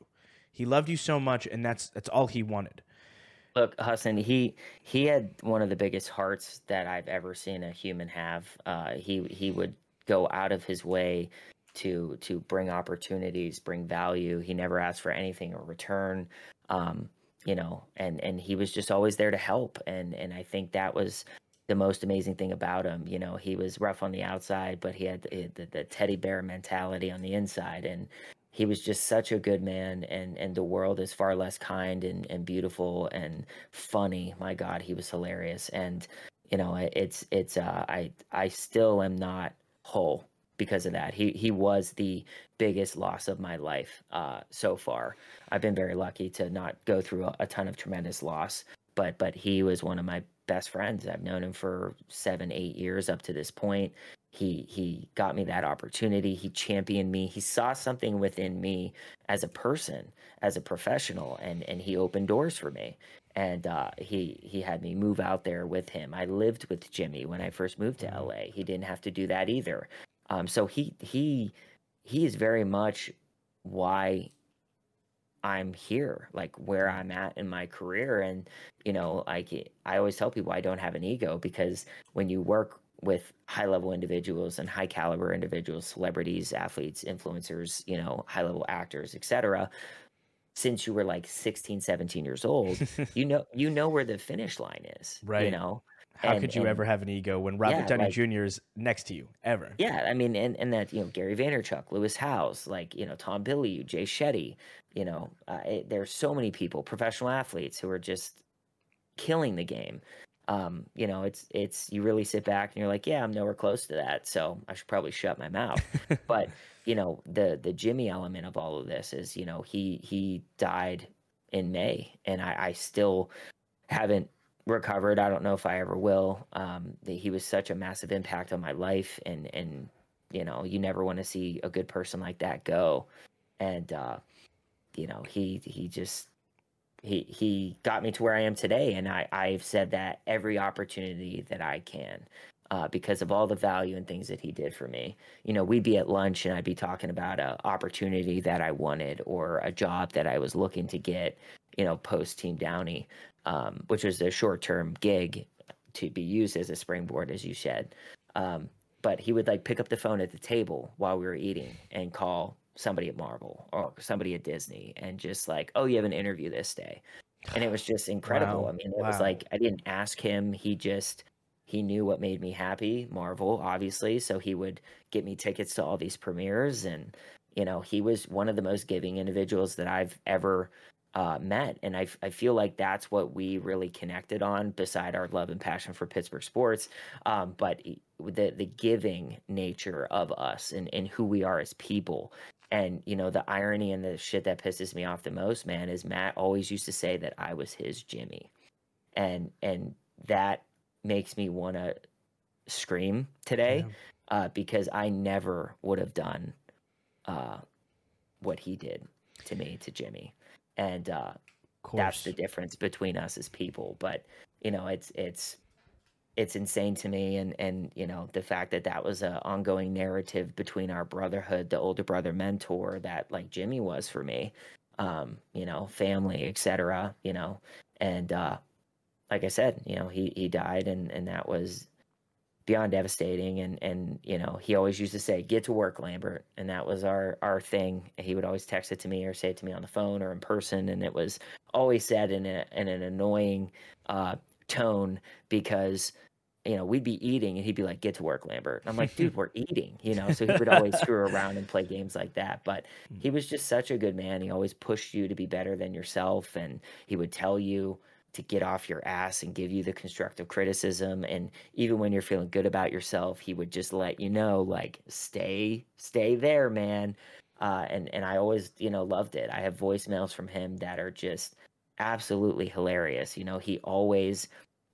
He loved you so much and that's that's all he wanted. Look, Hassan, he he had one of the biggest hearts that I've ever seen a human have. Uh, he he would go out of his way to to bring opportunities, bring value. He never asked for anything in return. Um, you know, and and he was just always there to help. And and I think that was the most amazing thing about him. You know, he was rough on the outside, but he had the, the, the, teddy bear mentality on the inside, and he was just such a good man and and the world is far less kind and and beautiful and funny my god he was hilarious and you know it's it's uh i i still am not whole because of that he he was the biggest loss of my life uh so far i've been very lucky to not go through a, a ton of tremendous loss but but he was one of my best friends. I've known him for seven eight years up to this point. He he got me that opportunity. He championed me. He saw something within me as a person as a professional and and he opened doors for me. And uh, he he had me move out there with him. I lived with jimmy when i first moved to la he didn't have to do that either. Um, so he he he is very much why I'm here, like where mm-hmm. I'm at in my career. And, you know, like I always tell people I don't have an ego because when you work with high level individuals and high caliber individuals, celebrities, athletes, influencers, you know, high level actors, etc. Since you were like 16, 17 years old, [LAUGHS] you know you know where the finish line is. Right. You know. How And- could you and- ever have an ego when Robert Yeah, Downey like- Jr. is next to you? Ever? Yeah, I mean, and, and that you know Gary Vaynerchuk, Lewis Howes, like you know Tom Bilyeu, Jay Shetty, you know, uh, it, there's so many people, professional athletes who are just killing the game. Um, you know, it's it's you really sit back and you're like, yeah, I'm nowhere close to that, so I should probably shut my mouth. [LAUGHS] but you know, the the Jimmy element of all of this is, you know, he he died in May, and I, I still haven't recovered. I don't know if I ever will. Um, he was such a massive impact on my life, and and you know, you never want to see a good person like that go. And uh, you know, he he just he he got me to where I am today, and I I've said that every opportunity that I can. Uh, because of all the value and things that he did for me, you know, we'd be at lunch and I'd be talking about a opportunity that I wanted or a job that I was looking to get, you know, post Team Downey, um, which was a short term gig to be used as a springboard, as you said. Um, but he would like pick up the phone at the table while we were eating and call somebody at Marvel or somebody at Disney and just like, oh, you have an interview this day. And it was just incredible. Wow. I mean, it was like I didn't ask him. He just he knew what made me happy, Marvel, obviously. So he would get me tickets to all these premieres and you know, he was one of the most giving individuals that I've ever uh, met. and i feel like that's what we really connected on beside our love and passion for Pittsburgh sports. Um, but the, the giving nature of us and, and who we are as people. And, you know, the irony and the shit that pisses me off the most, man, is Matt always used to say that I was his Jimmy. And, and that makes me want to scream today Yeah. uh, because I never would have done uh, what he did to me, to Jimmy. And uh, that's the difference between us as people but you know it's it's it's insane to me and and you know the fact that that was an ongoing narrative between our brotherhood the older brother mentor that like jimmy was for me um you know family etc you know and uh like i said you know he he died and and that was beyond devastating and and you know he always used to say get to work lambert and that was our our thing. He would always text it to me or say it to me on the phone or in person and it was always said in, a, in an annoying uh, tone because you know we'd be eating and he'd be like get to work lambert. And i'm like dude [LAUGHS] we're eating you know so he would always screw around and play games like that. But he was just such a good man. He always pushed you to be better than yourself and he would tell you to get off your ass and give you the constructive criticism and even when you're feeling good about yourself he would just let you know like stay stay there man uh, and and I always you know loved it. I have voicemails from him that are just absolutely hilarious. You know, he always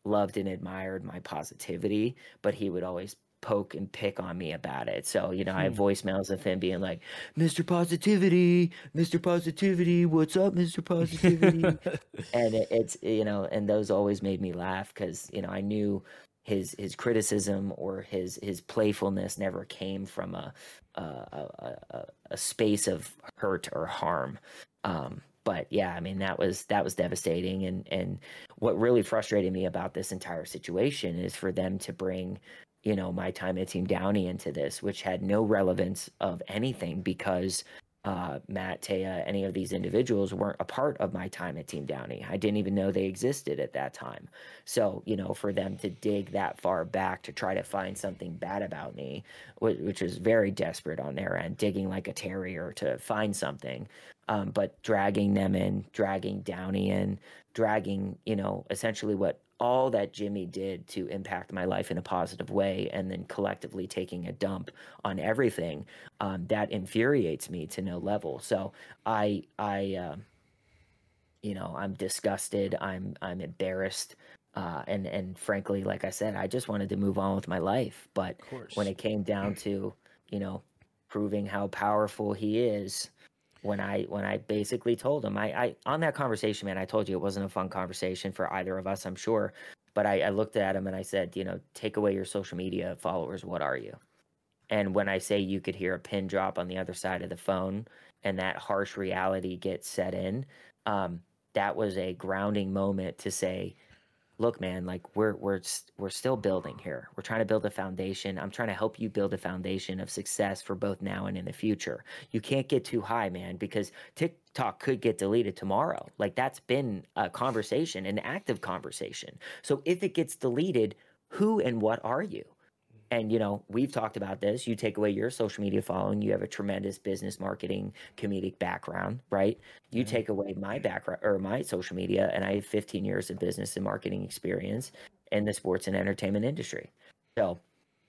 loved and admired my positivity, but he would always poke and pick on me about it. So you know, I have voicemails of him being like, "Mr. Positivity, Mr. Positivity, what's up, Mr. Positivity?" [LAUGHS] and it, it's you know, and those always made me laugh because you know I knew his his criticism or his his playfulness never came from a a, a, a, a space of hurt or harm. Um, but yeah, I mean that was that was devastating, and and what really frustrated me about this entire situation is for them to bring you know my time at Team Downey into this, which had no relevance of anything because uh, Matt, Taya, any of these individuals weren't a part of my time at Team Downey. I didn't even know they existed at that time. So, you know, for them to dig that far back to try to find something bad about me, which is very desperate on their end, digging like a terrier to find something, um, but dragging them in, dragging Downey in, dragging, you know, essentially what all that Jimmy did to impact my life in a positive way and then collectively taking a dump on everything um, that infuriates me to no level. So I I uh, you know I'm disgusted. I'm I'm embarrassed. Uh, and and frankly like I said I just wanted to move on with my life. But when it came down [CLEARS THROAT] to you know proving how powerful he is when I when I basically told him I, I on that conversation, man, I told you it wasn't a fun conversation for either of us, I'm sure. But I, I looked at him and I said, you know, take away your social media followers. What are you? And when I say you could hear a pin drop on the other side of the phone and that harsh reality gets set in, um, that was a grounding moment to say, look man like we're we're we're still building here. We're trying to build a foundation. I'm trying to help you build a foundation of success for both now and in the future. You can't get too high man because tiktok could get deleted tomorrow. Like that's been a conversation an active conversation. So if it gets deleted who and what are you and you know we've talked about this. You take away your social media following you have a tremendous business marketing comedic background right? You mm-hmm. take away my background or my social media and i have 15 years of business and marketing experience in the sports and entertainment industry. So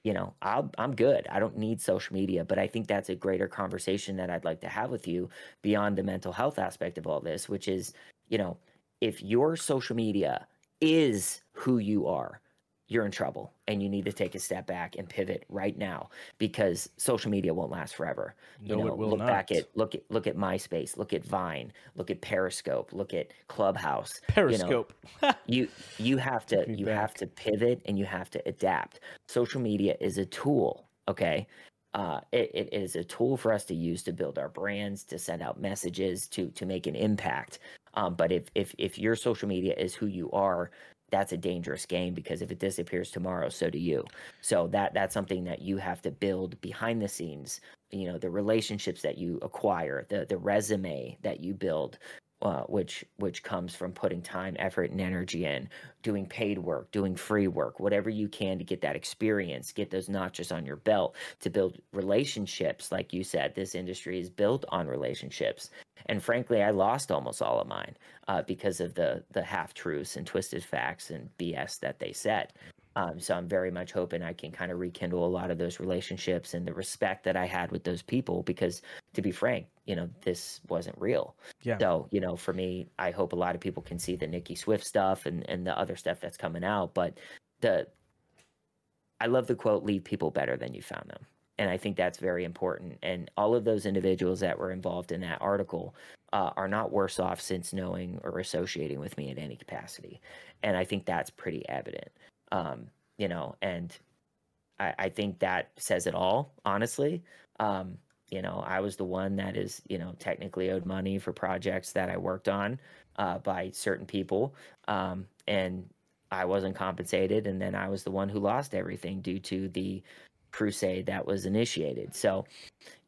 you know i am good. I don't need social media but i think that's a greater conversation that i'd like to have with you beyond the mental health aspect of all this which is you know if your social media is who you are you're in trouble and you need to take a step back and pivot right now because social media won't last forever. No, you know, it will look not. back at look at look at MySpace, look at Vine, look at Periscope, look at Clubhouse. Periscope. You know, [LAUGHS] you, you have to you back. have to pivot and you have to adapt. Social media is a tool, okay? Uh, it, it is a tool for us to use to build our brands, to send out messages, to to make an impact. Um, but if if if your social media is who you are, that's a dangerous game because if it disappears tomorrow, so do you. So that that's something that you have to build behind the scenes. You know, the relationships that you acquire, the the resume that you build, uh, which which comes from putting time, effort, and energy in, doing paid work, doing free work, whatever you can to get that experience, get those notches on your belt to build relationships. Like you said, this industry is built on relationships, and frankly, I lost almost all of mine uh, because of the the half truths and twisted facts and BS that they said. Um, so I'm very much hoping I can kind of rekindle a lot of those relationships and the respect that I had with those people because to be frank, you know, this wasn't real. Yeah. So, you know, for me, I hope a lot of people can see the Nicki Swift stuff and, and the other stuff that's coming out. But the I love the quote, leave people better than you found them. And I think that's very important. And all of those individuals that were involved in that article uh, are not worse off since knowing or associating with me in any capacity. And I think that's pretty evident. Um, you know, and I, I, think that says it all, honestly. Um, you know, I was the one that is, you know, technically owed money for projects that I worked on uh, by certain people. Um, and I wasn't compensated. And then I was the one who lost everything due to the crusade that was initiated. So,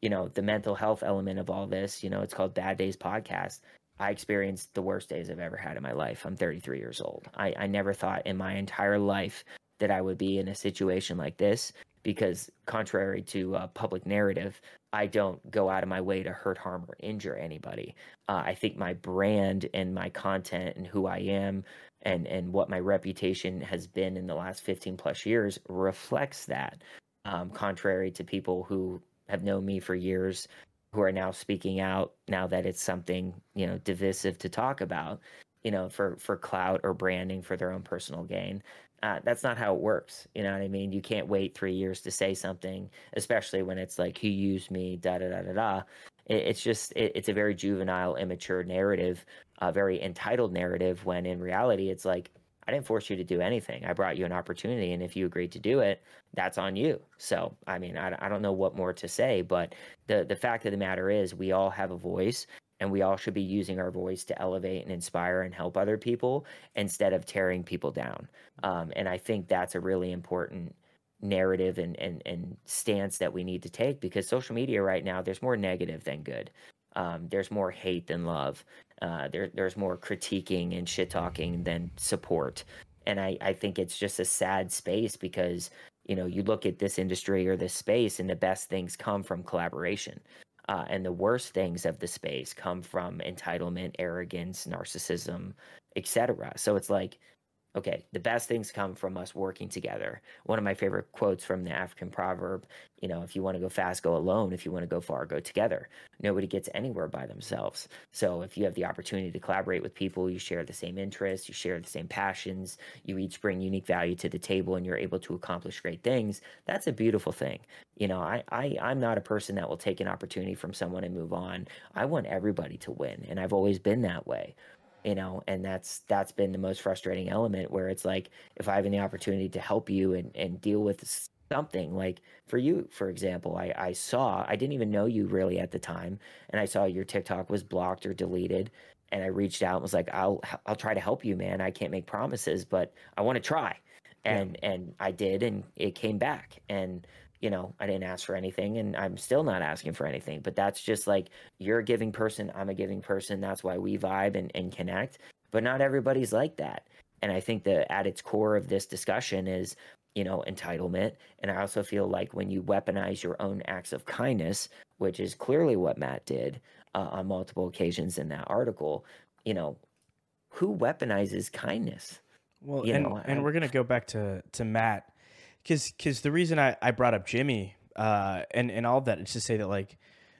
you know, the mental health element of all this, you know, it's called Bad Days Podcast. I experienced the worst days I've ever had in my life. I'm 33 years old. I, I never thought in my entire life that I would be in a situation like this because, contrary to uh, public narrative, I don't go out of my way to hurt, harm, or injure anybody. Uh, I think my brand and my content and who I am and, and what my reputation has been in the last 15 plus years reflects that. Um, contrary to people who have known me for years who are now speaking out now that it's something you know divisive to talk about you know for for clout or branding for their own personal gain uh, that's not how it works you know what i mean? You can't wait three years to say something especially when it's like he used me da da da da da. It, it's just it, it's a very juvenile immature narrative a very entitled narrative when in reality it's like I didn't force you to do anything. I brought you an opportunity, and if you agreed to do it, that's on you. So, I mean, I, I don't know what more to say, but the the fact of the matter is, we all have a voice, and we all should be using our voice to elevate and inspire and help other people instead of tearing people down. Um, and I think that's a really important narrative and, and and stance that we need to take because social media right now there's more negative than good Um, there's more hate than love. Uh, there, there's more critiquing and shit talking than support. And I, I think it's just a sad space because, you know, you look at this industry or this space and the best things come from collaboration. Uh, and the worst things of the space come from entitlement, arrogance, narcissism, etc. So it's like okay, the best things come from us working together. One of my favorite quotes from the African proverb, you know, if you want to go fast, go alone. If you want to go far, go together. Nobody gets anywhere by themselves. So if you have the opportunity to collaborate with people, you share the same interests, you share the same passions, you each bring unique value to the table and you're able to accomplish great things, that's a beautiful thing. You know, I, I I'm not a person that will take an opportunity from someone and move on. I want everybody to win. And I've always been that way you know and that's that's been the most frustrating element where it's like if i have any opportunity to help you and, and deal with something like for you for example I, I saw i didn't even know you really at the time and i saw your tiktok was blocked or deleted and i reached out and was like i'll i'll try to help you man i can't make promises but i want to try and yeah. and i did and it came back and you know, I didn't ask for anything and I'm still not asking for anything. But that's just like you're a giving person, I'm a giving person. That's why we vibe and, and connect. But not everybody's like that. And I think that at its core of this discussion is, you know, entitlement. And I also feel like when you weaponize your own acts of kindness, which is clearly what Matt did uh, on multiple occasions in that article, you know, who weaponizes kindness? Well, you and, know, and I, we're gonna go back to to Matt because because the reason I, I brought up Jimmy uh, and and all of that is to say that like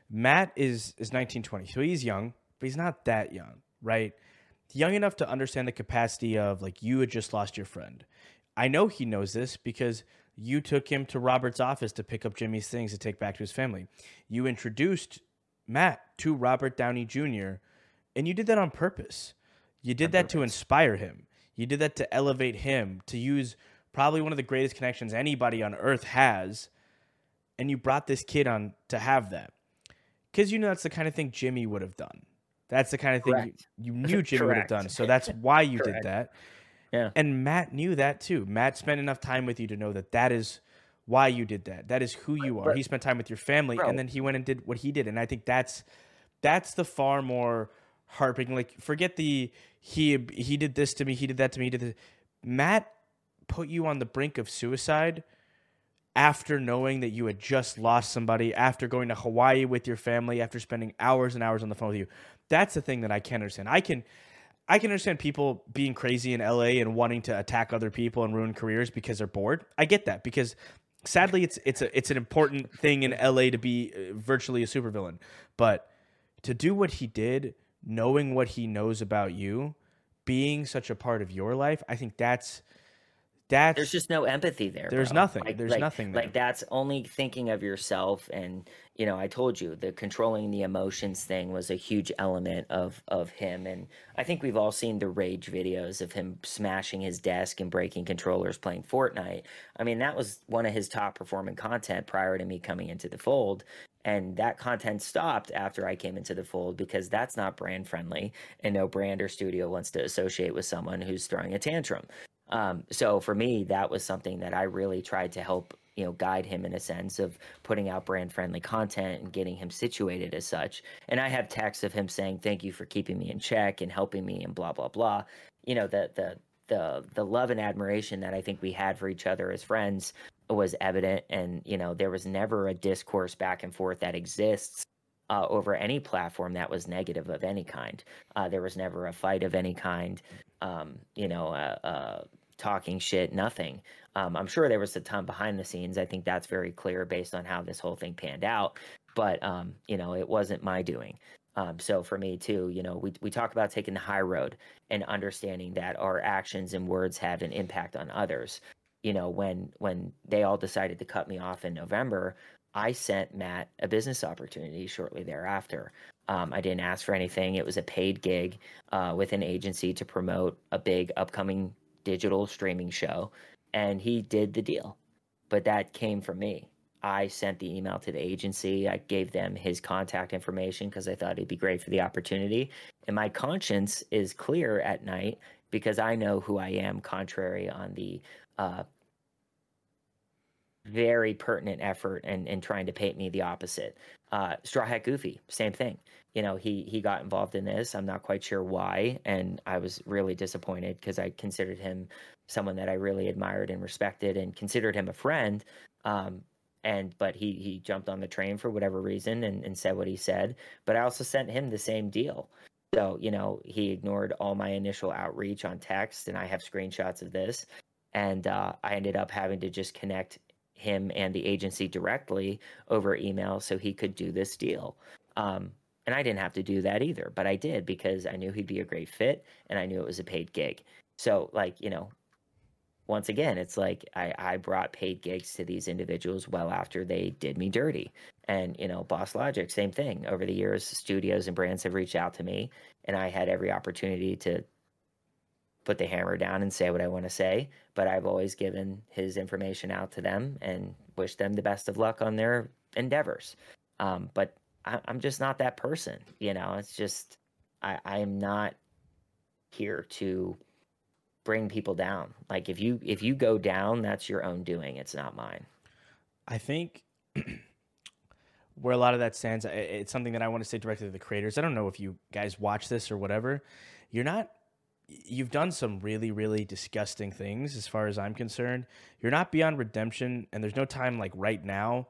Matt is is 1920, so he's young, but he's not that young, right? Young enough to understand the capacity of like you had just lost your friend. I know he knows this because you took him to Robert's office to pick up Jimmy's things to take back to his family. You introduced Matt to Robert Downey Jr. and you did that on purpose. You did on that purpose. to inspire him. You did that to elevate him, to use probably one of the greatest connections anybody on earth has, and you brought this kid on to have that. Because you know that's the kind of thing Jimmy would have done. That's the kind of thing you, you, knew [LAUGHS] Jimmy would have done. So that's why you did that. Yeah. And Matt knew that too. Matt spent enough time with you to know that that is why you did that. That is who you are. He spent time with your family, Bro. and then he went and did what he did. And I think that's that's the far more heartbreaking. Like forget the he he did this to me, he did that to me. He did this. Matt put you on the brink of suicide after knowing that you had just lost somebody, after going to Hawaii with your family, after spending hours and hours on the phone with you. That's the thing that I can't understand. I can I can understand people being crazy in LA and wanting to attack other people and ruin careers because they're bored. I get that because sadly it's it's a it's an important thing in LA to be uh, virtually a supervillain. But to do what he did, knowing what he knows about you, being such a part of your life, I think that's that's there's just no empathy there. There's bro. nothing. Like, there's like, nothing there. Like that's only thinking of yourself and you know, I told you the controlling the emotions thing was a huge element of of him and I think we've all seen the rage videos of him smashing his desk and breaking controllers playing Fortnite. I mean, that was one of his top performing content prior to me coming into the fold and that content stopped after I came into the fold because that's not brand friendly and no brand or studio wants to associate with someone who's throwing a tantrum. Um, so for me, that was something that I really tried to help, you know, guide him in a sense of putting out brand friendly content and getting him situated as such. And I have texts of him saying, "Thank you for keeping me in check and helping me," and blah blah blah. You know, the the the the love and admiration that I think we had for each other as friends was evident, and you know, there was never a discourse back and forth that exists uh, over any platform that was negative of any kind. Uh, there was never a fight of any kind, um, you know, uh, uh, talking shit, nothing. Um, I'm sure there was a ton behind the scenes. I think that's very clear based on how this whole thing panned out. But, um, you know, it wasn't my doing. Um, so for me too, you know, we, we talk about taking the high road and understanding that our actions and words have an impact on others. You know, when when they all decided to cut me off in November, I sent Matt a business opportunity shortly thereafter. Um, I didn't ask for anything. It was a paid gig uh, with an agency to promote a big upcoming digital streaming show, and he did the deal. But that came from me. I sent the email to the agency. I gave them his contact information because I thought it'd be great for the opportunity. And my conscience is clear at night because I know who I am, contrary on the uh, very pertinent effort and and trying to paint me the opposite. Uh, Straw Hat Goofy, same thing. You know, he he got involved in this. I'm not quite sure why, and I was really disappointed because I considered him someone that I really admired and respected, and considered him a friend. Um, and but he he jumped on the train for whatever reason and, and said what he said. But I also sent him the same deal. So, you know, he ignored all my initial outreach on text, and I have screenshots of this. And uh, I ended up having to just connect him and the agency directly over email so he could do this deal. Um, and I didn't have to do that either, but I did because I knew he'd be a great fit and I knew it was a paid gig. So, like, you know, once again, it's like I, I brought paid gigs to these individuals well after they did me dirty. And, you know, BossLogic, same thing. Over the years, studios and brands have reached out to me, and I had every opportunity to put the hammer down and say what I want to say. But I've always given his information out to them and wish them the best of luck on their endeavors. Um, but I, I'm just not that person. You know, it's just, I, I am not here to bring people down. Like if you if you go down, that's your own doing. It's not mine. I think [CLEARS THROAT] where a lot of that stands, it's something that I want to say directly to the creators. I don't know if you guys watch this or whatever. You're not. You've done some really, really disgusting things, as far as I'm concerned. You're not beyond redemption, and there's no time like right now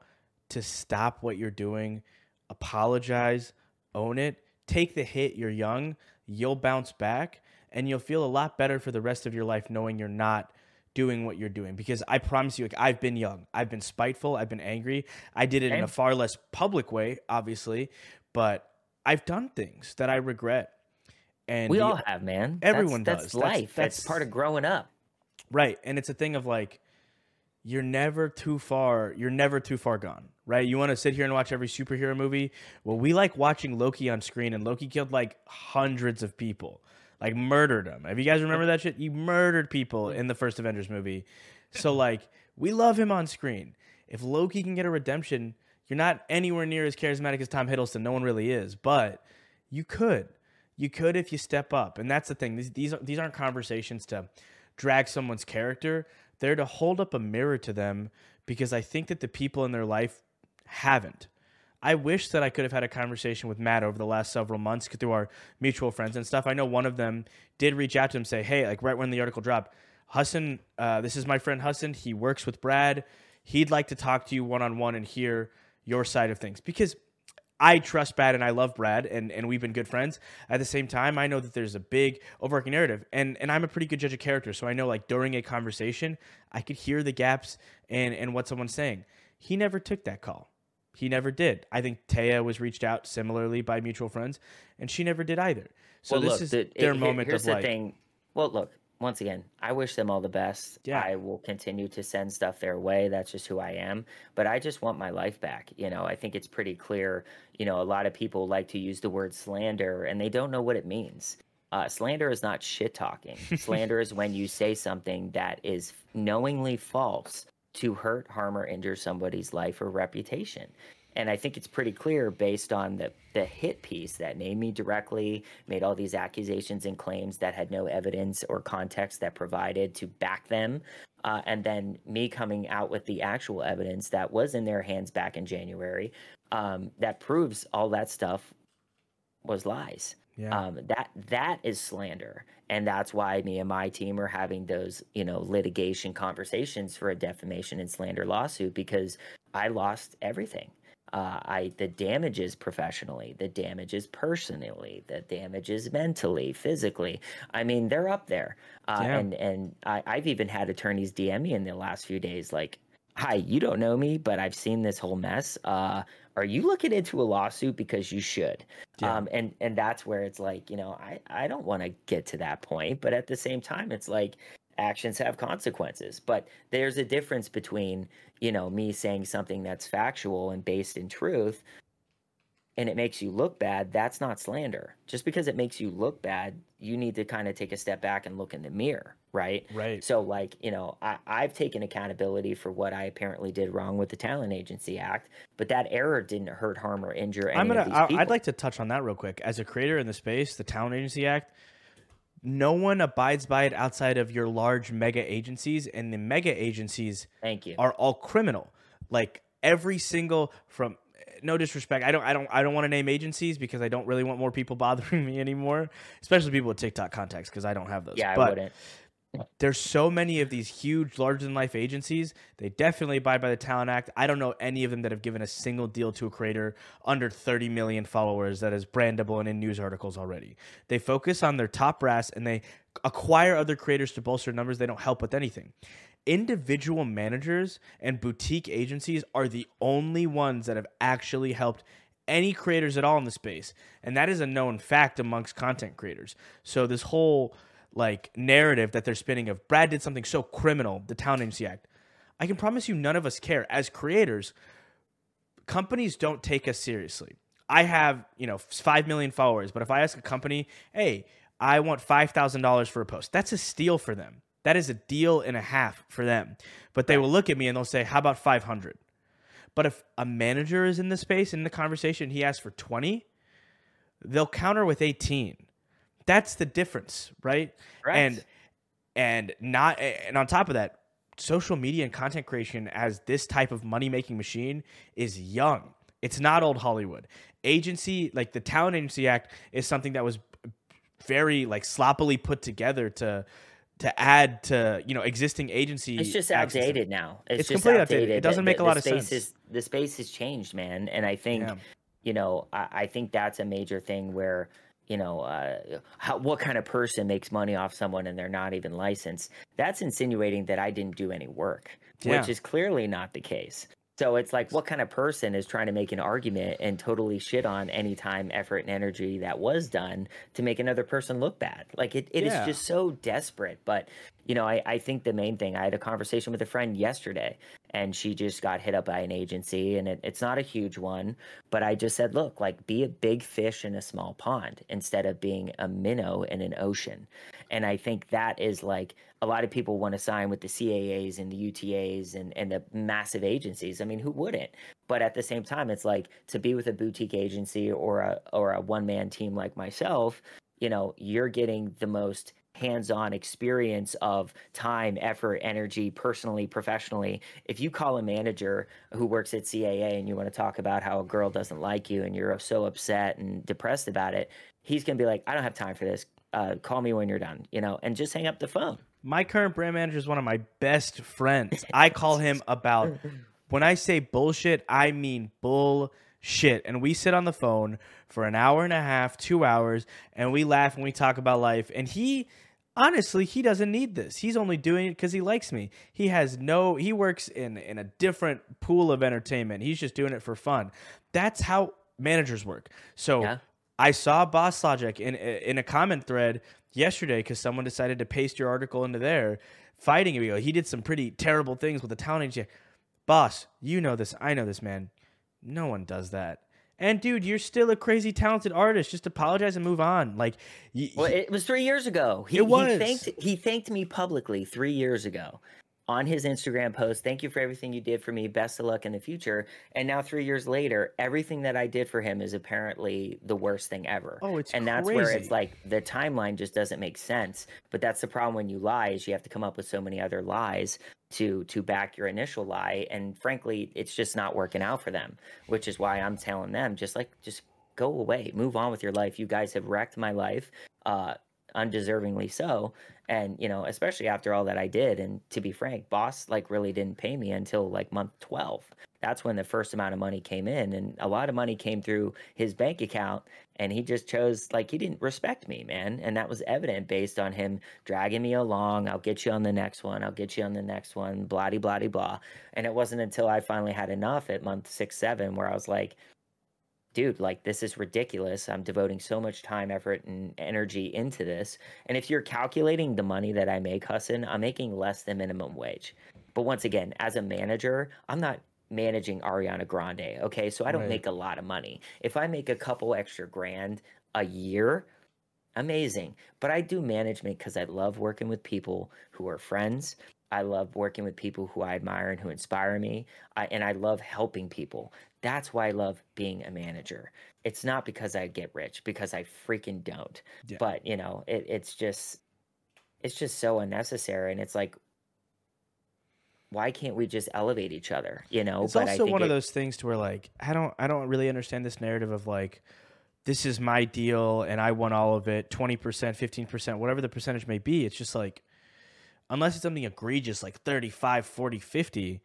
to stop what you're doing. Apologize, own it, take the hit. You're young. You'll bounce back and you'll feel a lot better for the rest of your life knowing you're not doing what you're doing because I promise you like, I've been young. I've been spiteful, I've been angry. I did it in a far less public way, obviously, but I've done things that I regret. And we the, all have, man. Everyone that's, does. That's life. That's, that's part of growing up. Right. And it's a thing of like you're never too far you're never too far gone right you want to sit here and watch every superhero movie well we like watching loki on screen and loki killed like hundreds of people like murdered them. If you guys remember that shit, you murdered people in the first Avengers movie. So like we love him on screen. If Loki can get a redemption, you're not anywhere near as charismatic as Tom Hiddleston. No one really is, but you could. You could if you step up. And that's the thing. These these, these aren't conversations to drag someone's character. They're to hold up a mirror to them because I think that the people in their life haven't. I wish that I could have had a conversation with Matt over the last several months through our mutual friends and stuff. I know one of them did reach out to him, say, "Hey, like right when the article dropped, Hassan, uh, this is my friend Hassan. He works with Brad. He'd like to talk to you one on one and hear your side of things because." I trust Brad and I love Brad and, and we've been good friends. At the same time, I know that there's a big overarching narrative and, and I'm a pretty good judge of character. So I know like during a conversation, I could hear the gaps and, and what someone's saying. He never took that call. He never did. I think Taya was reached out similarly by mutual friends, and she never did either. So well, this look, is the, their it, moment here's of the like. Thing. Well, look. Once again, I wish them all the best. Yeah. I will continue to send stuff their way. That's just who I am. But I just want my life back. You know, I think it's pretty clear. You know, a lot of people like to use the word slander, and they don't know what it means. Uh, slander is not shit talking. [LAUGHS] slander is when you say something that is knowingly false to hurt, harm, or injure somebody's life or reputation. And I think it's pretty clear based on the, the hit piece that named me directly, made all these accusations and claims that had no evidence or context that provided to back them. Uh, and then me coming out with the actual evidence that was in their hands back in January um, that proves all that stuff was lies. Yeah. Um, that that is slander, and that's why me and my team are having those you know litigation conversations for a defamation and slander lawsuit because I lost everything. Uh, I the damages professionally, the damages personally, the damages mentally, physically. I mean, they're up there. Uh, yeah. And and I, I've even had attorneys DM me in the last few days, like, "Hi, you don't know me, but I've seen this whole mess. Uh, are you looking into a lawsuit because you should yeah. um, and and that's where it's like you know i i don't want to get to that point but at the same time it's like actions have consequences but there's a difference between you know me saying something that's factual and based in truth and it makes you look bad, that's not slander. Just because it makes you look bad, you need to kind of take a step back and look in the mirror, right? Right. So, like, you know, I, I've taken accountability for what I apparently did wrong with the Talent Agency Act, but that error didn't hurt, harm, or injure any I'm gonna, of these people. I'd like to touch on that real quick. As a creator in the space, the Talent Agency Act, no one abides by it outside of your large mega agencies, and the mega agencies Thank you. are all criminal. Like every single from no disrespect, I don't I don't I don't want to name agencies because I don't really want more people [LAUGHS] bothering me anymore, especially people with TikTok contacts because I don't have those. yeah, I wouldn't. there's so many of these huge larger than life agencies. They definitely abide by the Talent Act. I don't know any of them that have given a single deal to a creator under 30 million followers that is brandable and in news articles already. They focus on their top brass and they acquire other creators to bolster numbers. They don't help with anything. Individual managers and boutique agencies are the only ones that have actually helped any creators at all in the space. And that is a known fact amongst content creators. So this whole like narrative that they're spinning of Brad did something so criminal, the Talent Agency Act. I can promise you none of us care. As creators, companies don't take us seriously. I have, you know, 5 million followers, but if I ask a company, "Hey, I want $5,000 for a post." That's a steal for them. That is a deal and a half for them. But they will look at me and they'll say, "How about 500?" But if a manager is in the space in the conversation, he asks for 20, they'll counter with 18. That's the difference, right? Correct. And and not and on top of that, social media and content creation as this type of money-making machine is young. It's not old Hollywood. Agency like the Talent Agency Act is something that was very like sloppily put together to to add to you know existing agency. It's just outdated now. It's, It's just completely outdated. It doesn't the- make a lot of sense. Is, the space has changed, man, and I think Yeah. you know I, I think that's a major thing where you know uh, how, what kind of person makes money off someone and they're not even licensed. That's insinuating that I didn't do any work, Yeah. which is clearly not the case. So it's like, what kind of person is trying to make an argument and totally shit on any time, effort, and energy that was done to make another person look bad? Like it, it is Yeah. just so desperate. But you know, I, I think the main thing, I had a conversation with a friend yesterday and she just got hit up by an agency and it, it's not a huge one, but I just said, look, like be a big fish in a small pond instead of being a minnow in an ocean. And I think that is like a lot of people want to sign with the CAAs and the UTAs and, and the massive agencies. I mean, who wouldn't? But at the same time, it's like to be with a boutique agency or a or a one man team like myself, you know, you're getting the most hands-on experience of time, effort, energy, personally, professionally. If you call a manager who works at CAA and you want to talk about how a girl doesn't like you and you're so upset and depressed about it, he's going to be like, "I don't have time for this. Uh, call me when you're done," you know, and just hang up the phone. My current brand manager is one of my best friends. I call him about [LAUGHS] when I say bullshit, I mean bullshit. And we sit on the phone for an hour and a half, two hours, and we laugh and we talk about life. And he honestly, he doesn't need this. He's only doing it because he likes me. He has no he works in in a different pool of entertainment. He's just doing it for fun. That's how managers work. So Yeah. I saw BossLogic in in a comment thread yesterday because someone decided to paste your article into there, fighting him. He did some pretty terrible things with the talent agency. Boss, you know this. I know this, man. No one does that. And dude, you're still a crazy talented artist. Just apologize and move on. Like, y- Well, it was three years ago. He, It was. He thanked, he thanked me publicly three years ago on his Instagram post. Thank you for everything you did for me. Best of luck in the future. And now, three years later, everything that I did for him is apparently the worst thing ever. oh, it's and that's where it's like the timeline just doesn't make sense. But that's the problem when you lie is you have to come up with so many other lies to to back your initial lie. And frankly, it's just not working out for them. Which is why I'm telling them just like just go away, move on with your life. You guys have wrecked my life. Uh undeservingly so and you know especially after all that i did and to be frank boss like really didn't pay me until like month 12 that's when the first amount of money came in and a lot of money came through his bank account and he just chose like he didn't respect me man. And that was evident based on him dragging me along i'll get you on the next one i'll get you on the next one blah de blah blah and it wasn't until i finally had enough at month six seven where i was like dude, like this is ridiculous. I'm devoting so much time, effort, and energy into this. And if you're calculating the money that I make, Hassan, I'm making less than minimum wage. But once again, as a manager, I'm not managing Ariana Grande. Okay. So I don't Right. make a lot of money. If I make a couple extra grand a year, amazing. But I do management because I love working with people who are friends. I love working with people who I admire and who inspire me. I, and I love helping people. That's why I love being a manager. It's not because I get rich, because I freaking don't. Yeah. But you know, it, it's just it's just so unnecessary and it's like why can't we just elevate each other you know It's but I also think one of those things to where like I don't I don't really understand this narrative of like this is my deal and I want all of it 20%, 15%, whatever the percentage may be. It's just like unless it's something egregious like 35, 40, 50,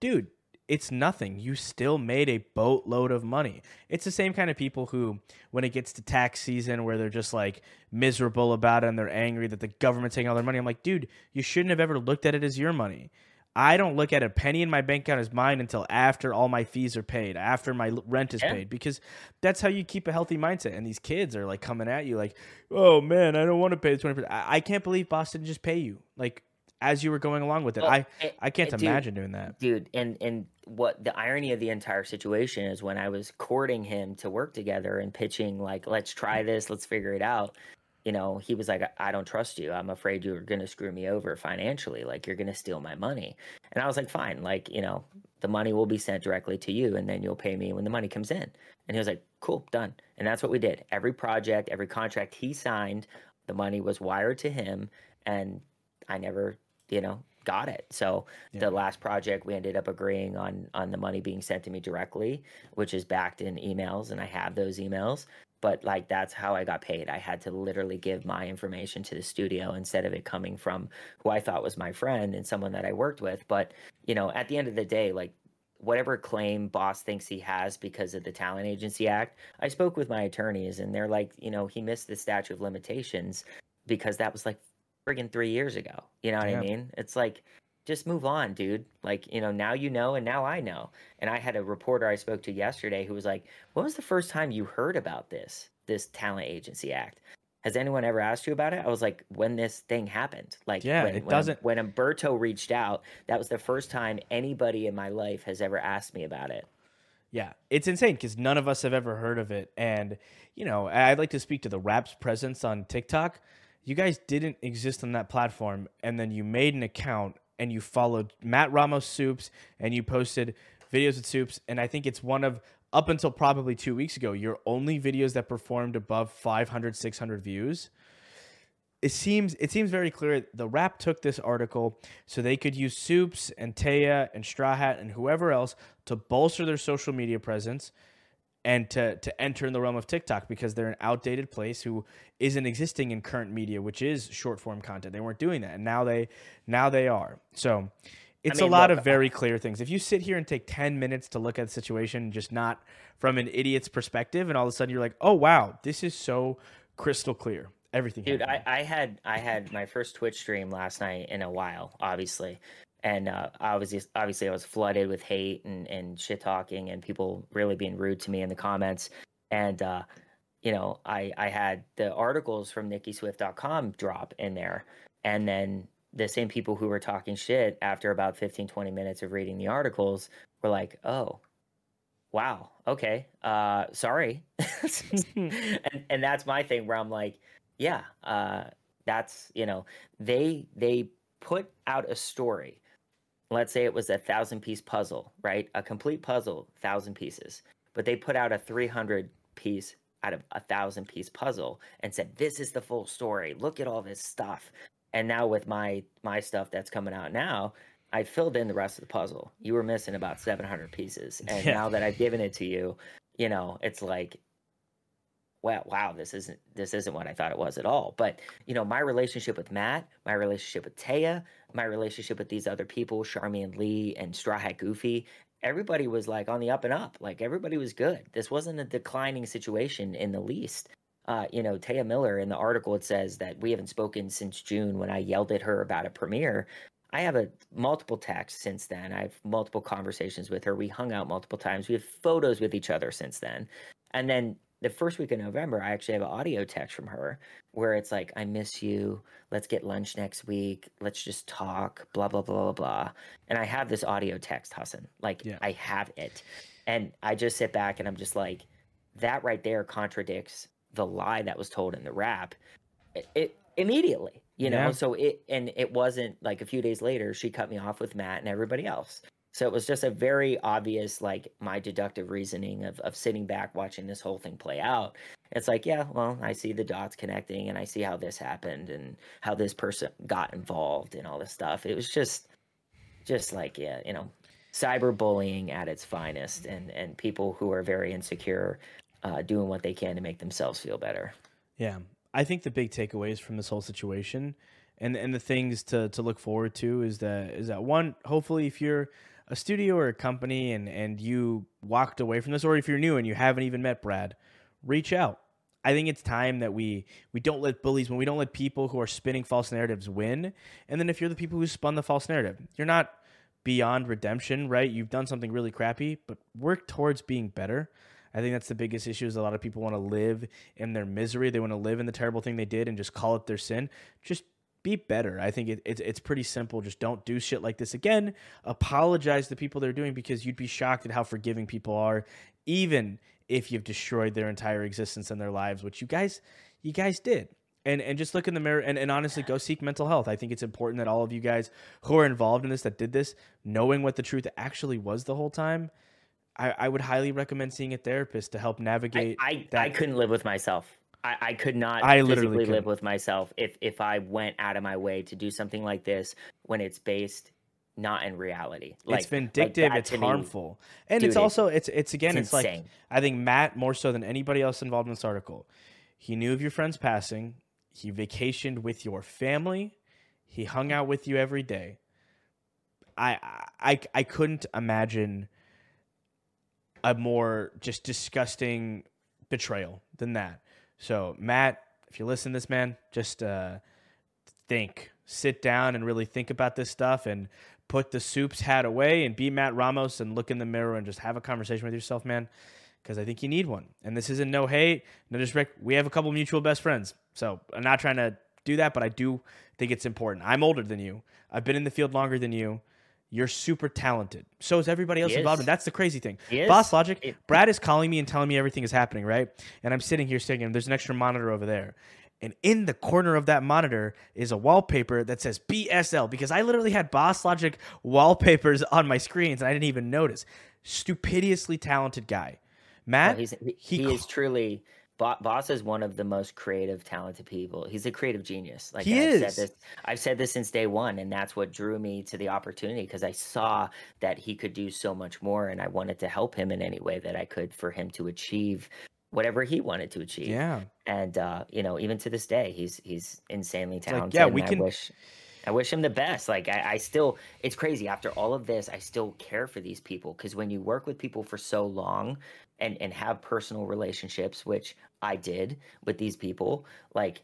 dude, it's nothing. You still made a boatload of money. It's the same kind of people who, when it gets to tax season, where they're just like miserable about it and they're angry that the government's taking all their money. I'm like, dude, you shouldn't have ever looked at it as your money. I don't look at a penny in my bank account as mine until after all my fees are paid, after my rent is Yeah. paid, because that's how you keep a healthy mindset. And these kids are like coming at you like, oh man, I don't want to pay the 20%. I, I can't believe Boston just pay you. Like, as you were going along with it. Well, I, it- I can't it- dude, imagine doing that. dude and and what the irony of the entire situation is when i was courting him to work together and pitching like let's try this let's figure it out you know he was like I don't trust you. I'm afraid you're going to screw me over financially. Like you're going to steal my money. And i was like fine. Like you know the money will be sent directly to you and then you'll pay me when the money comes in. And he was like cool done. And that's what we did. Every project every contract he signed the money was wired to him and i never you know got it. So Yeah. the last project we ended up agreeing on on the money being sent to me directly which is backed in emails and i have those emails. But like that's how i got paid. I had to literally give my information to the studio instead of it coming from who i thought was my friend and someone that i worked with. But you know at the end of the day like whatever claim boss thinks he has because of the talent agency act i spoke with my attorneys and they're like you know he missed the statute of limitations because that was like friggin' three years ago you know what Yeah. i mean it's like just move on, dude. Like, you know, now you know and now I know. And I had a reporter I spoke to yesterday who was like, When was the first time you heard about this, this talent agency act? Has anyone ever asked you about it? I was like, when this thing happened. Like Yeah, when, it when, doesn't- when Umberto reached out, that was the first time anybody in my life has ever asked me about it. Yeah, it's insane because none of us have ever heard of it. And, you know, I'd like to speak to the Wrap's presence on TikTok. You guys didn't exist on that platform, and then you made an account and you followed Matt Ramos Supes and you posted videos with Supes. And I think it's one of, up until probably two weeks ago, your only videos that performed above 500, 600 views it seems it seems very clear the Wrap took this article so they could use Supes and Taya and Straw Hat and whoever else to bolster their social media presence and to to enter in the realm of TikTok because they're an outdated place who isn't existing in current media, which is short form content. They weren't doing that, and now they now they are. So it's mean, a lot look, of very [LAUGHS] clear things. If you sit here and take ten minutes to look at the situation, just not from an idiot's perspective, and all of a sudden you're like, oh wow, this is so crystal clear. Everything, Dude, I. I had I had my first Twitch stream last night in a while, obviously, and uh, I was just, obviously I was flooded with hate and and shit talking and people really being rude to me in the comments, and uh, you know I I had the articles from nickiswift.com drop in there, and then the same people who were talking shit after about 15 20 minutes of reading the articles were like, oh. Wow. Okay. Uh, sorry. [LAUGHS] and and that's my thing where I'm like, yeah, uh, that's you know they they put out a story. Let's say it was a thousand piece puzzle, right? A complete puzzle, thousand pieces, but they put out a three hundred piece out of a thousand piece puzzle and said, "This is the full story. Look at all this stuff." And now with my my stuff that's coming out now, I filled in the rest of the puzzle. You were missing about seven hundred pieces, and Yeah. now that I've given it to you, you know, it's like wow, wow, this isn't this isn't what I thought it was at all. But you know, my relationship with Matt, my relationship with Taya, my relationship with these other people, Charmian Lee and Straw Hat Goofy, everybody was like on the up and up. Like everybody was good. This wasn't a declining situation in the least. Uh, you know, Taya Miller in the article it says that we haven't spoken since June when I yelled at her about a premiere. I have a multiple texts since then. I have multiple conversations with her. We hung out multiple times. We have photos with each other since then. And then the first week of November, I actually have an audio text from her where it's like, I miss you. Let's get lunch next week. Let's just talk, blah, blah, blah, blah, blah. And I have this audio text, Hassan. Like, Yeah. I have it. And I just sit back and I'm just like, that right there contradicts the lie that was told in the Wrap. It, it immediately, you know? Yeah. So it, and it wasn't like a few days later, she cut me off with Matt and everybody else. So it was just a very obvious, like my deductive reasoning of, of sitting back watching this whole thing play out. It's like, yeah, well, I see the dots connecting and I see how this happened and how this person got involved and all this stuff. It was just, just like, yeah, you know, cyberbullying at its finest and, and people who are very insecure uh, doing what they can to make themselves feel better. Yeah. I think the big takeaways from this whole situation and and the things to to look forward to is that is that one hopefully if you're a studio or a company and and you walked away from this or if you're new and you haven't even met Brad reach out. I think it's time that we we don't let bullies when we don't let people who are spinning false narratives win. And then if you're the people who spun the false narrative you're not beyond redemption right? You've done something really crappy but work towards being better. I think that's the biggest issue is a lot of people want to live in their misery. They want to live in the terrible thing they did and just call it their sin. Just be better. I think it, it's it's pretty simple. Just don't do shit like this again. Apologize to people they're doing because you'd be shocked at how forgiving people are, even if you've destroyed their entire existence and their lives, which you guys you guys did. And and just look in the mirror and, and honestly go seek mental health. I think it's important that all of you guys who are involved in this that did this, knowing what the truth actually was the whole time, I, I would highly recommend seeing a therapist to help navigate. I, I, I couldn't live with myself. I, I could not I physically live with myself if if I went out of my way to do something like this when it's based not in reality. Like, it's vindictive. Like it's harmful, me, and dude, it's also it's it's again it's, it's like I think Matt more so than anybody else involved in this article. He knew of your friend's passing. He vacationed with your family. He hung out with you every day. I I I couldn't imagine a more just disgusting betrayal than that. So, Matt, if you listen to this, man, just uh, think, sit down and really think about this stuff and put the Supes hat away and be Matt Ramos and look in the mirror and just have a conversation with yourself, man. Because I think you need one. And this isn't no hate, no disrespect. We have a couple mutual best friends. So I'm not trying to do that, but I do think it's important. I'm older than you. I've been in the field longer than you. You're super talented. So is everybody else involved. And that's the crazy thing. BossLogic, it, Brad is calling me and telling me everything is happening, right? And I'm sitting here saying, there's an extra monitor over there. And in the corner of that monitor is a wallpaper that says BSL because I literally had BossLogic wallpapers on my screens and I didn't even notice. Stupidiously talented guy. Matt, he, he is truly Boss is one of the most creative, talented people. He's a creative genius. Like he I've is. Said this, I've said this since day one, and that's what drew me to the opportunity because I saw that he could do so much more, and I wanted to help him in any way that I could for him to achieve whatever he wanted to achieve. Yeah. And uh, you know, even to this day, he's he's insanely talented. Like, yeah, we can. Wish, I wish him the best. Like I, I still, it's crazy. After all of this, I still care for these people because when you work with people for so long, and and have personal relationships, which I did with these people, like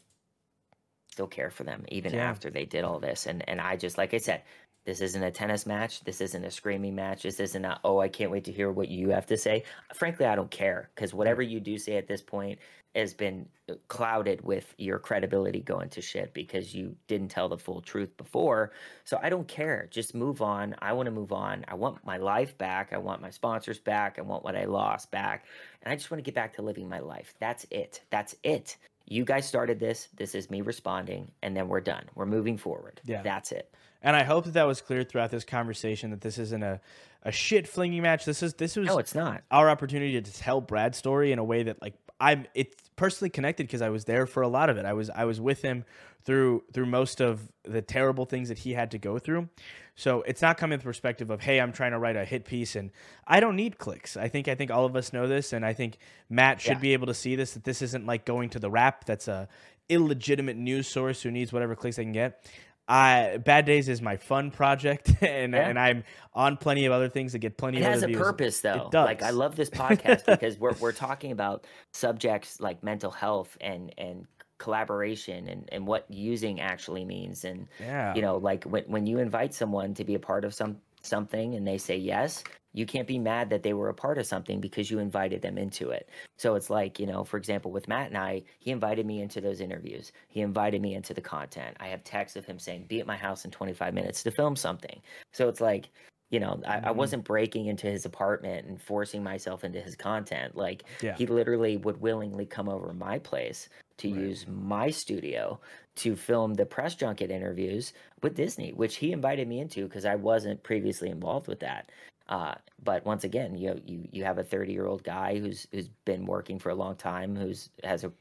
still care for them even yeah. after they did all this. And and I just like I said, this isn't a tennis match. This isn't a screaming match. This isn't a oh I can't wait to hear what you have to say. Frankly, I don't care because whatever you do say at this point has been uh, clouded with your credibility going to shit because you didn't tell the full truth before. So I don't care. Just move on. I want to move on. I want my life back. I want my sponsors back. I want what I lost back. And I just want to get back to living my life. That's it. That's it. You guys started this. This is me responding. And then we're done. We're moving forward. Yeah. That's it. And I hope that that was clear throughout this conversation that this isn't a, a shit flinging match. This is this was no, it's not our opportunity to tell Brad's story in a way that like I'm it's personally connected because I was there for a lot of it. I was I was with him through through most of the terrible things that he had to go through. So it's not coming from the perspective of hey, I'm trying to write a hit piece and I don't need clicks. I think I think all of us know this, and I think Matt should yeah. be able to see this that this isn't like going to the Wrap. That's a illegitimate news source who needs whatever clicks they can get. I Bad Days is my fun project, [LAUGHS] and yeah. and I'm on plenty of other things to get plenty. Of. It of has a views. purpose, though. Like I love this [LAUGHS] podcast because we're we're talking about subjects like mental health and and collaboration and, and what using actually means and yeah. you know like when, when you invite someone to be a part of some something and they say yes you can't be mad that they were a part of something because you invited them into it. So it's like, you know, for example, with Matt and I, he invited me into those interviews. He invited me into the content. I have texts of him saying, be at my house in 25 minutes to film something. So it's like, you know, I, mm-hmm. I wasn't breaking into his apartment and forcing myself into his content. Like yeah. he literally would willingly come over my place to right. use my studio to film the press junket interviews with Disney, which he invited me into because I wasn't previously involved with that. Uh, but once again, you know, you you have a 30 year old guy who's who's been working for a long time, who's has a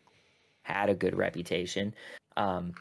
had a good reputation. Um,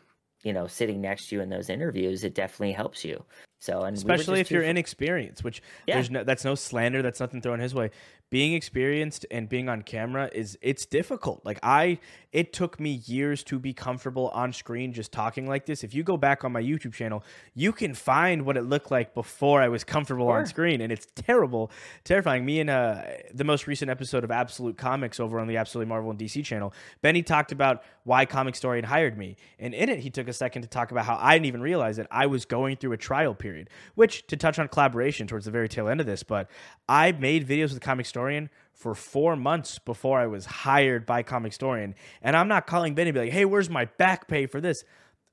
you know, sitting next to you in those interviews, it definitely helps you. So, and especially we if you're inexperienced, which yeah. there's no, that's no slander, that's nothing thrown his way being experienced and being on camera is it's difficult. Like I it took me years to be comfortable on screen just talking like this. If you go back on my YouTube channel, you can find what it looked like before I was comfortable sure. on screen and it's terrible, terrifying. Me and uh the most recent episode of Absolute Comics over on the Absolutely Marvel and DC channel, Benny talked about why Comic Story had hired me. And in it he took a second to talk about how I didn't even realize that I was going through a trial period, which to touch on collaboration towards the very tail end of this, but I made videos with Comic Story Storian for four months before I was hired by Comic Storian. And I'm not calling Benny and be like, hey, where's my back pay for this?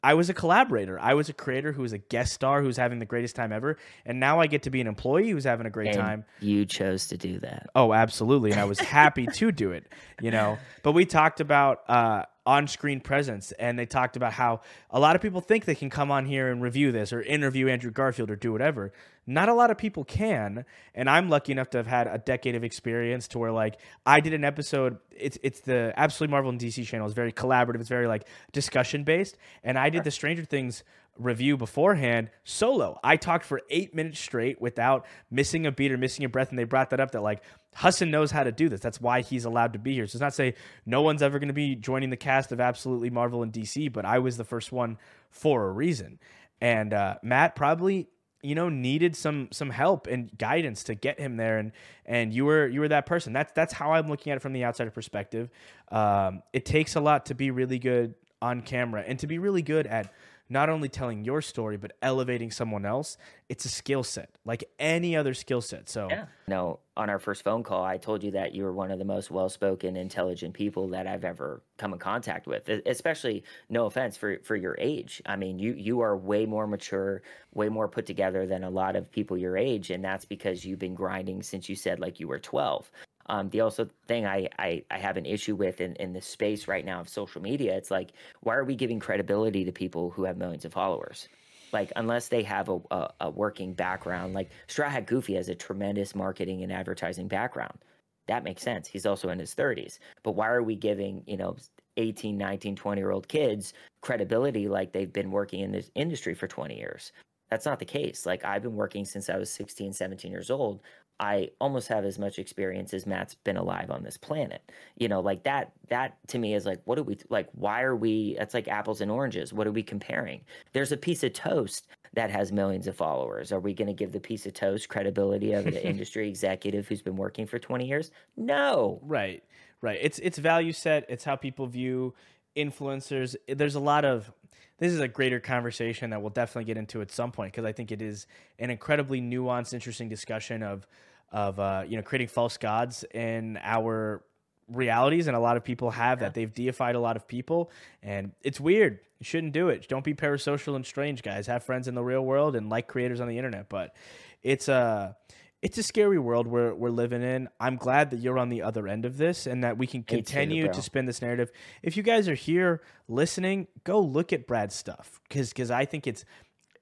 I was a collaborator. I was a creator who was a guest star who's having the greatest time ever. And now I get to be an employee who's having a great and time. You chose to do that. Oh, absolutely. And I was happy to do it, you know. [LAUGHS] But we talked about uh, on-screen presence and they talked about how a lot of people think they can come on here and review this or interview Andrew Garfield or do whatever. Not a lot of people can, and I'm lucky enough to have had a decade of experience to where like I did an episode it's it's the Absolutely Marvel and DC channel is very collaborative, it's very like discussion based, and I did the Stranger Things review beforehand solo. I talked for eight minutes straight without missing a beat or missing a breath. And they brought that up that like Hassan knows how to do this. That's why he's allowed to be here. So it's not say no one's ever going to be joining the cast of Absolutely Marvel and DC, but I was the first one for a reason. And uh, Matt probably you know needed some some help and guidance to get him there and and you were you were that person that's that's how i'm looking at it from the outsider perspective um, it takes a lot to be really good on camera and to be really good at not only telling your story but elevating someone else it's a skill set like any other skill set so. Yeah. No on our first phone call i told you that you were one of the most well-spoken intelligent people that i've ever come in contact with especially no offense for for your age. I mean you you are way more mature way more put together than a lot of people your age and that's because you've been grinding since you said like you were 12 um, the also thing I, I, I have an issue with in, in the space right now of social media, it's like, why are we giving credibility to people who have millions of followers? Like, unless they have a, a, a working background, like Straw Hat Goofy has a tremendous marketing and advertising background. That makes sense. He's also in his 30s. But why are we giving, you know, 18, 19, 20 year old kids credibility like they've been working in this industry for 20 years? That's not the case. Like I've been working since I was 16, 17 years old. I almost have as much experience as Matt's been alive on this planet. You know, like that that to me is like what are we like why are we that's like apples and oranges. What are we comparing? There's a piece of toast that has millions of followers. Are we going to give the piece of toast credibility of the [LAUGHS] industry executive who's been working for 20 years? No. Right. Right. It's it's value set, it's how people view influencers. There's a lot of this is a greater conversation that we'll definitely get into at some point because I think it is an incredibly nuanced, interesting discussion of of uh, you know creating false gods in our realities and a lot of people have yeah. that they've deified a lot of people and it's weird you shouldn't do it don't be parasocial and strange guys have friends in the real world and like creators on the internet but it's a uh, it's a scary world we're, we're living in. I'm glad that you're on the other end of this and that we can continue too, to spin this narrative. If you guys are here listening, go look at Brad's stuff because because I think it's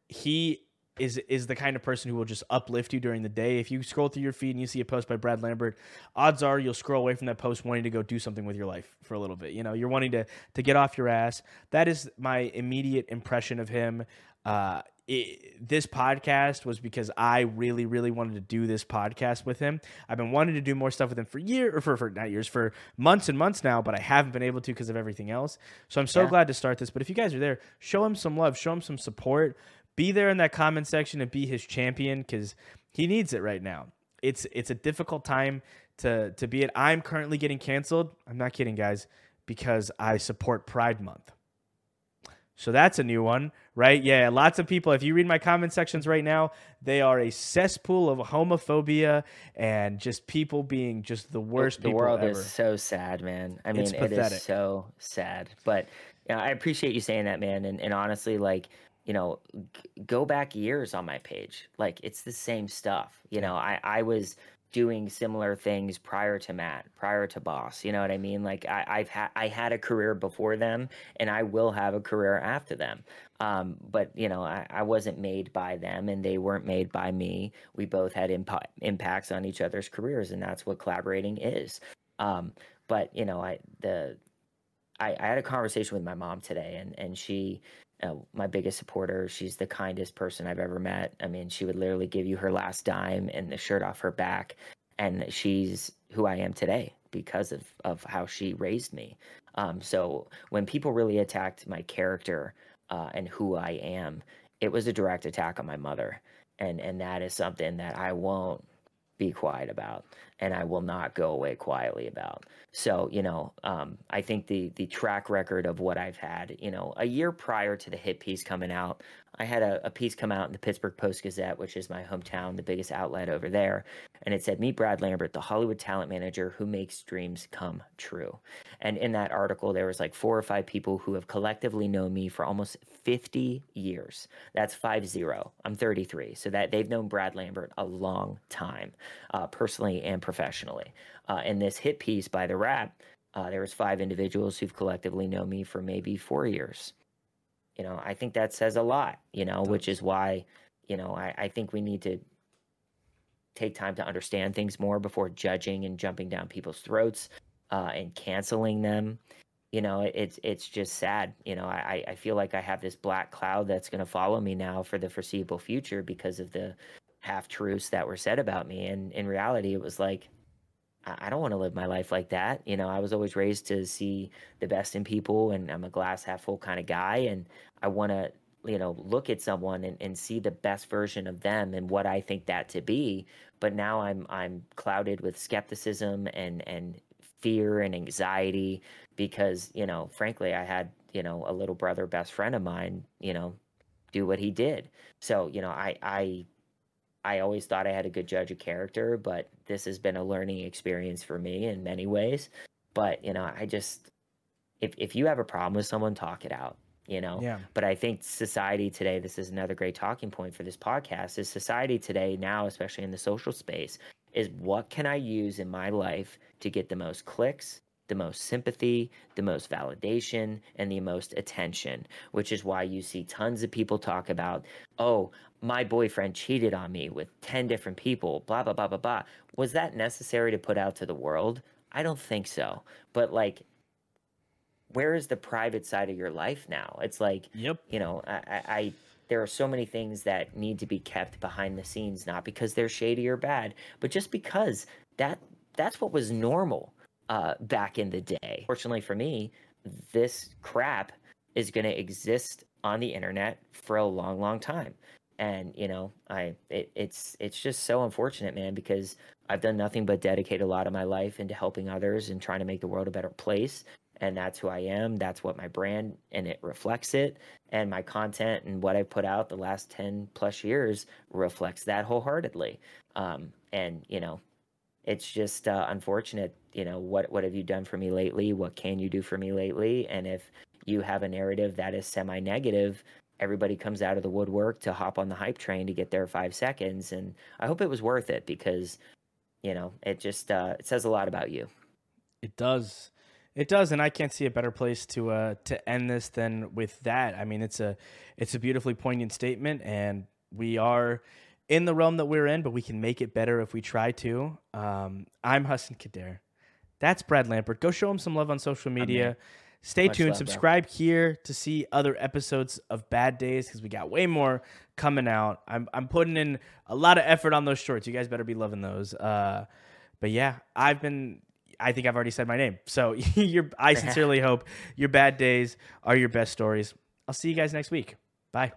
he is is the kind of person who will just uplift you during the day. If you scroll through your feed and you see a post by Brad Lambert, odds are you'll scroll away from that post wanting to go do something with your life for a little bit. You know, you're wanting to to get off your ass. That is my immediate impression of him. Uh, it, this podcast was because I really, really wanted to do this podcast with him. I've been wanting to do more stuff with him for years, or for, for not years, for months and months now, but I haven't been able to because of everything else. So I'm so yeah. glad to start this. But if you guys are there, show him some love, show him some support be there in that comment section and be his champion because he needs it right now. It's it's a difficult time to to be it. I'm currently getting canceled. I'm not kidding, guys, because I support Pride Month. So that's a new one, right? Yeah, lots of people. If you read my comment sections right now, they are a cesspool of homophobia and just people being just the worst. The, the world ever. is so sad, man. I mean, it is so sad. But you know, I appreciate you saying that, man. And and honestly, like you know, g- go back years on my page. Like it's the same stuff. You know, I, I was doing similar things prior to Matt, prior to Boss. You know what I mean? Like I, I've had I had a career before them, and I will have a career after them. Um, but you know, I, I wasn't made by them, and they weren't made by me. We both had imp- impacts on each other's careers, and that's what collaborating is. Um, but you know, I the I, I had a conversation with my mom today, and and she uh, my biggest supporter. She's the kindest person I've ever met. I mean, she would literally give you her last dime and the shirt off her back. And she's who I am today because of, of how she raised me. Um, so when people really attacked my character uh, and who I am, it was a direct attack on my mother. And, and that is something that I won't be quiet about and I will not go away quietly about. So, you know, um, I think the the track record of what I've had, you know, a year prior to the hit piece coming out, I had a, a piece come out in the Pittsburgh Post Gazette, which is my hometown, the biggest outlet over there. And it said, Meet Brad Lambert, the Hollywood talent manager who makes dreams come true. And in that article, there was like four or five people who have collectively known me for almost 50 years. That's five zero. I'm 33. So that they've known Brad Lambert a long time, uh, personally and professionally. Uh, in this hit piece by The Wrap, uh, there was five individuals who've collectively known me for maybe four years you know i think that says a lot you know which is why you know I, I think we need to take time to understand things more before judging and jumping down people's throats uh, and canceling them you know it's it's just sad you know i i feel like i have this black cloud that's going to follow me now for the foreseeable future because of the half truths that were said about me and in reality it was like I don't want to live my life like that. You know, I was always raised to see the best in people and I'm a glass half full kind of guy. And I want to, you know, look at someone and, and see the best version of them and what I think that to be. But now I'm, I'm clouded with skepticism and, and fear and anxiety because, you know, frankly, I had, you know, a little brother, best friend of mine, you know, do what he did. So, you know, I, I I always thought I had a good judge of character, but this has been a learning experience for me in many ways. But, you know, I just if if you have a problem with someone, talk it out. You know? Yeah. But I think society today, this is another great talking point for this podcast, is society today now, especially in the social space, is what can I use in my life to get the most clicks, the most sympathy, the most validation, and the most attention, which is why you see tons of people talk about, oh, my boyfriend cheated on me with 10 different people, blah, blah, blah, blah, blah. Was that necessary to put out to the world? I don't think so. But like, where is the private side of your life now? It's like, yep. you know, I, I there are so many things that need to be kept behind the scenes, not because they're shady or bad, but just because that that's what was normal uh, back in the day. Fortunately for me, this crap is going to exist on the internet for a long, long time. And you know, I it, it's it's just so unfortunate, man, because I've done nothing but dedicate a lot of my life into helping others and trying to make the world a better place. And that's who I am. That's what my brand and it reflects it. And my content and what I put out the last 10 plus years reflects that wholeheartedly. Um, and, you know, it's just uh, unfortunate you know what what have you done for me lately what can you do for me lately and if you have a narrative that is semi negative everybody comes out of the woodwork to hop on the hype train to get there five seconds and i hope it was worth it because you know it just uh, it says a lot about you it does it does and i can't see a better place to uh to end this than with that i mean it's a it's a beautifully poignant statement and we are in the realm that we're in, but we can make it better if we try to. Um, I'm Hassan Khadair. That's Brad Lambert. Go show him some love on social media. Stay Much tuned. Love, Subscribe bro. here to see other episodes of Bad Days because we got way more coming out. I'm I'm putting in a lot of effort on those shorts. You guys better be loving those. Uh, but yeah, I've been. I think I've already said my name. So [LAUGHS] your I sincerely [LAUGHS] hope your bad days are your best stories. I'll see you guys next week. Bye.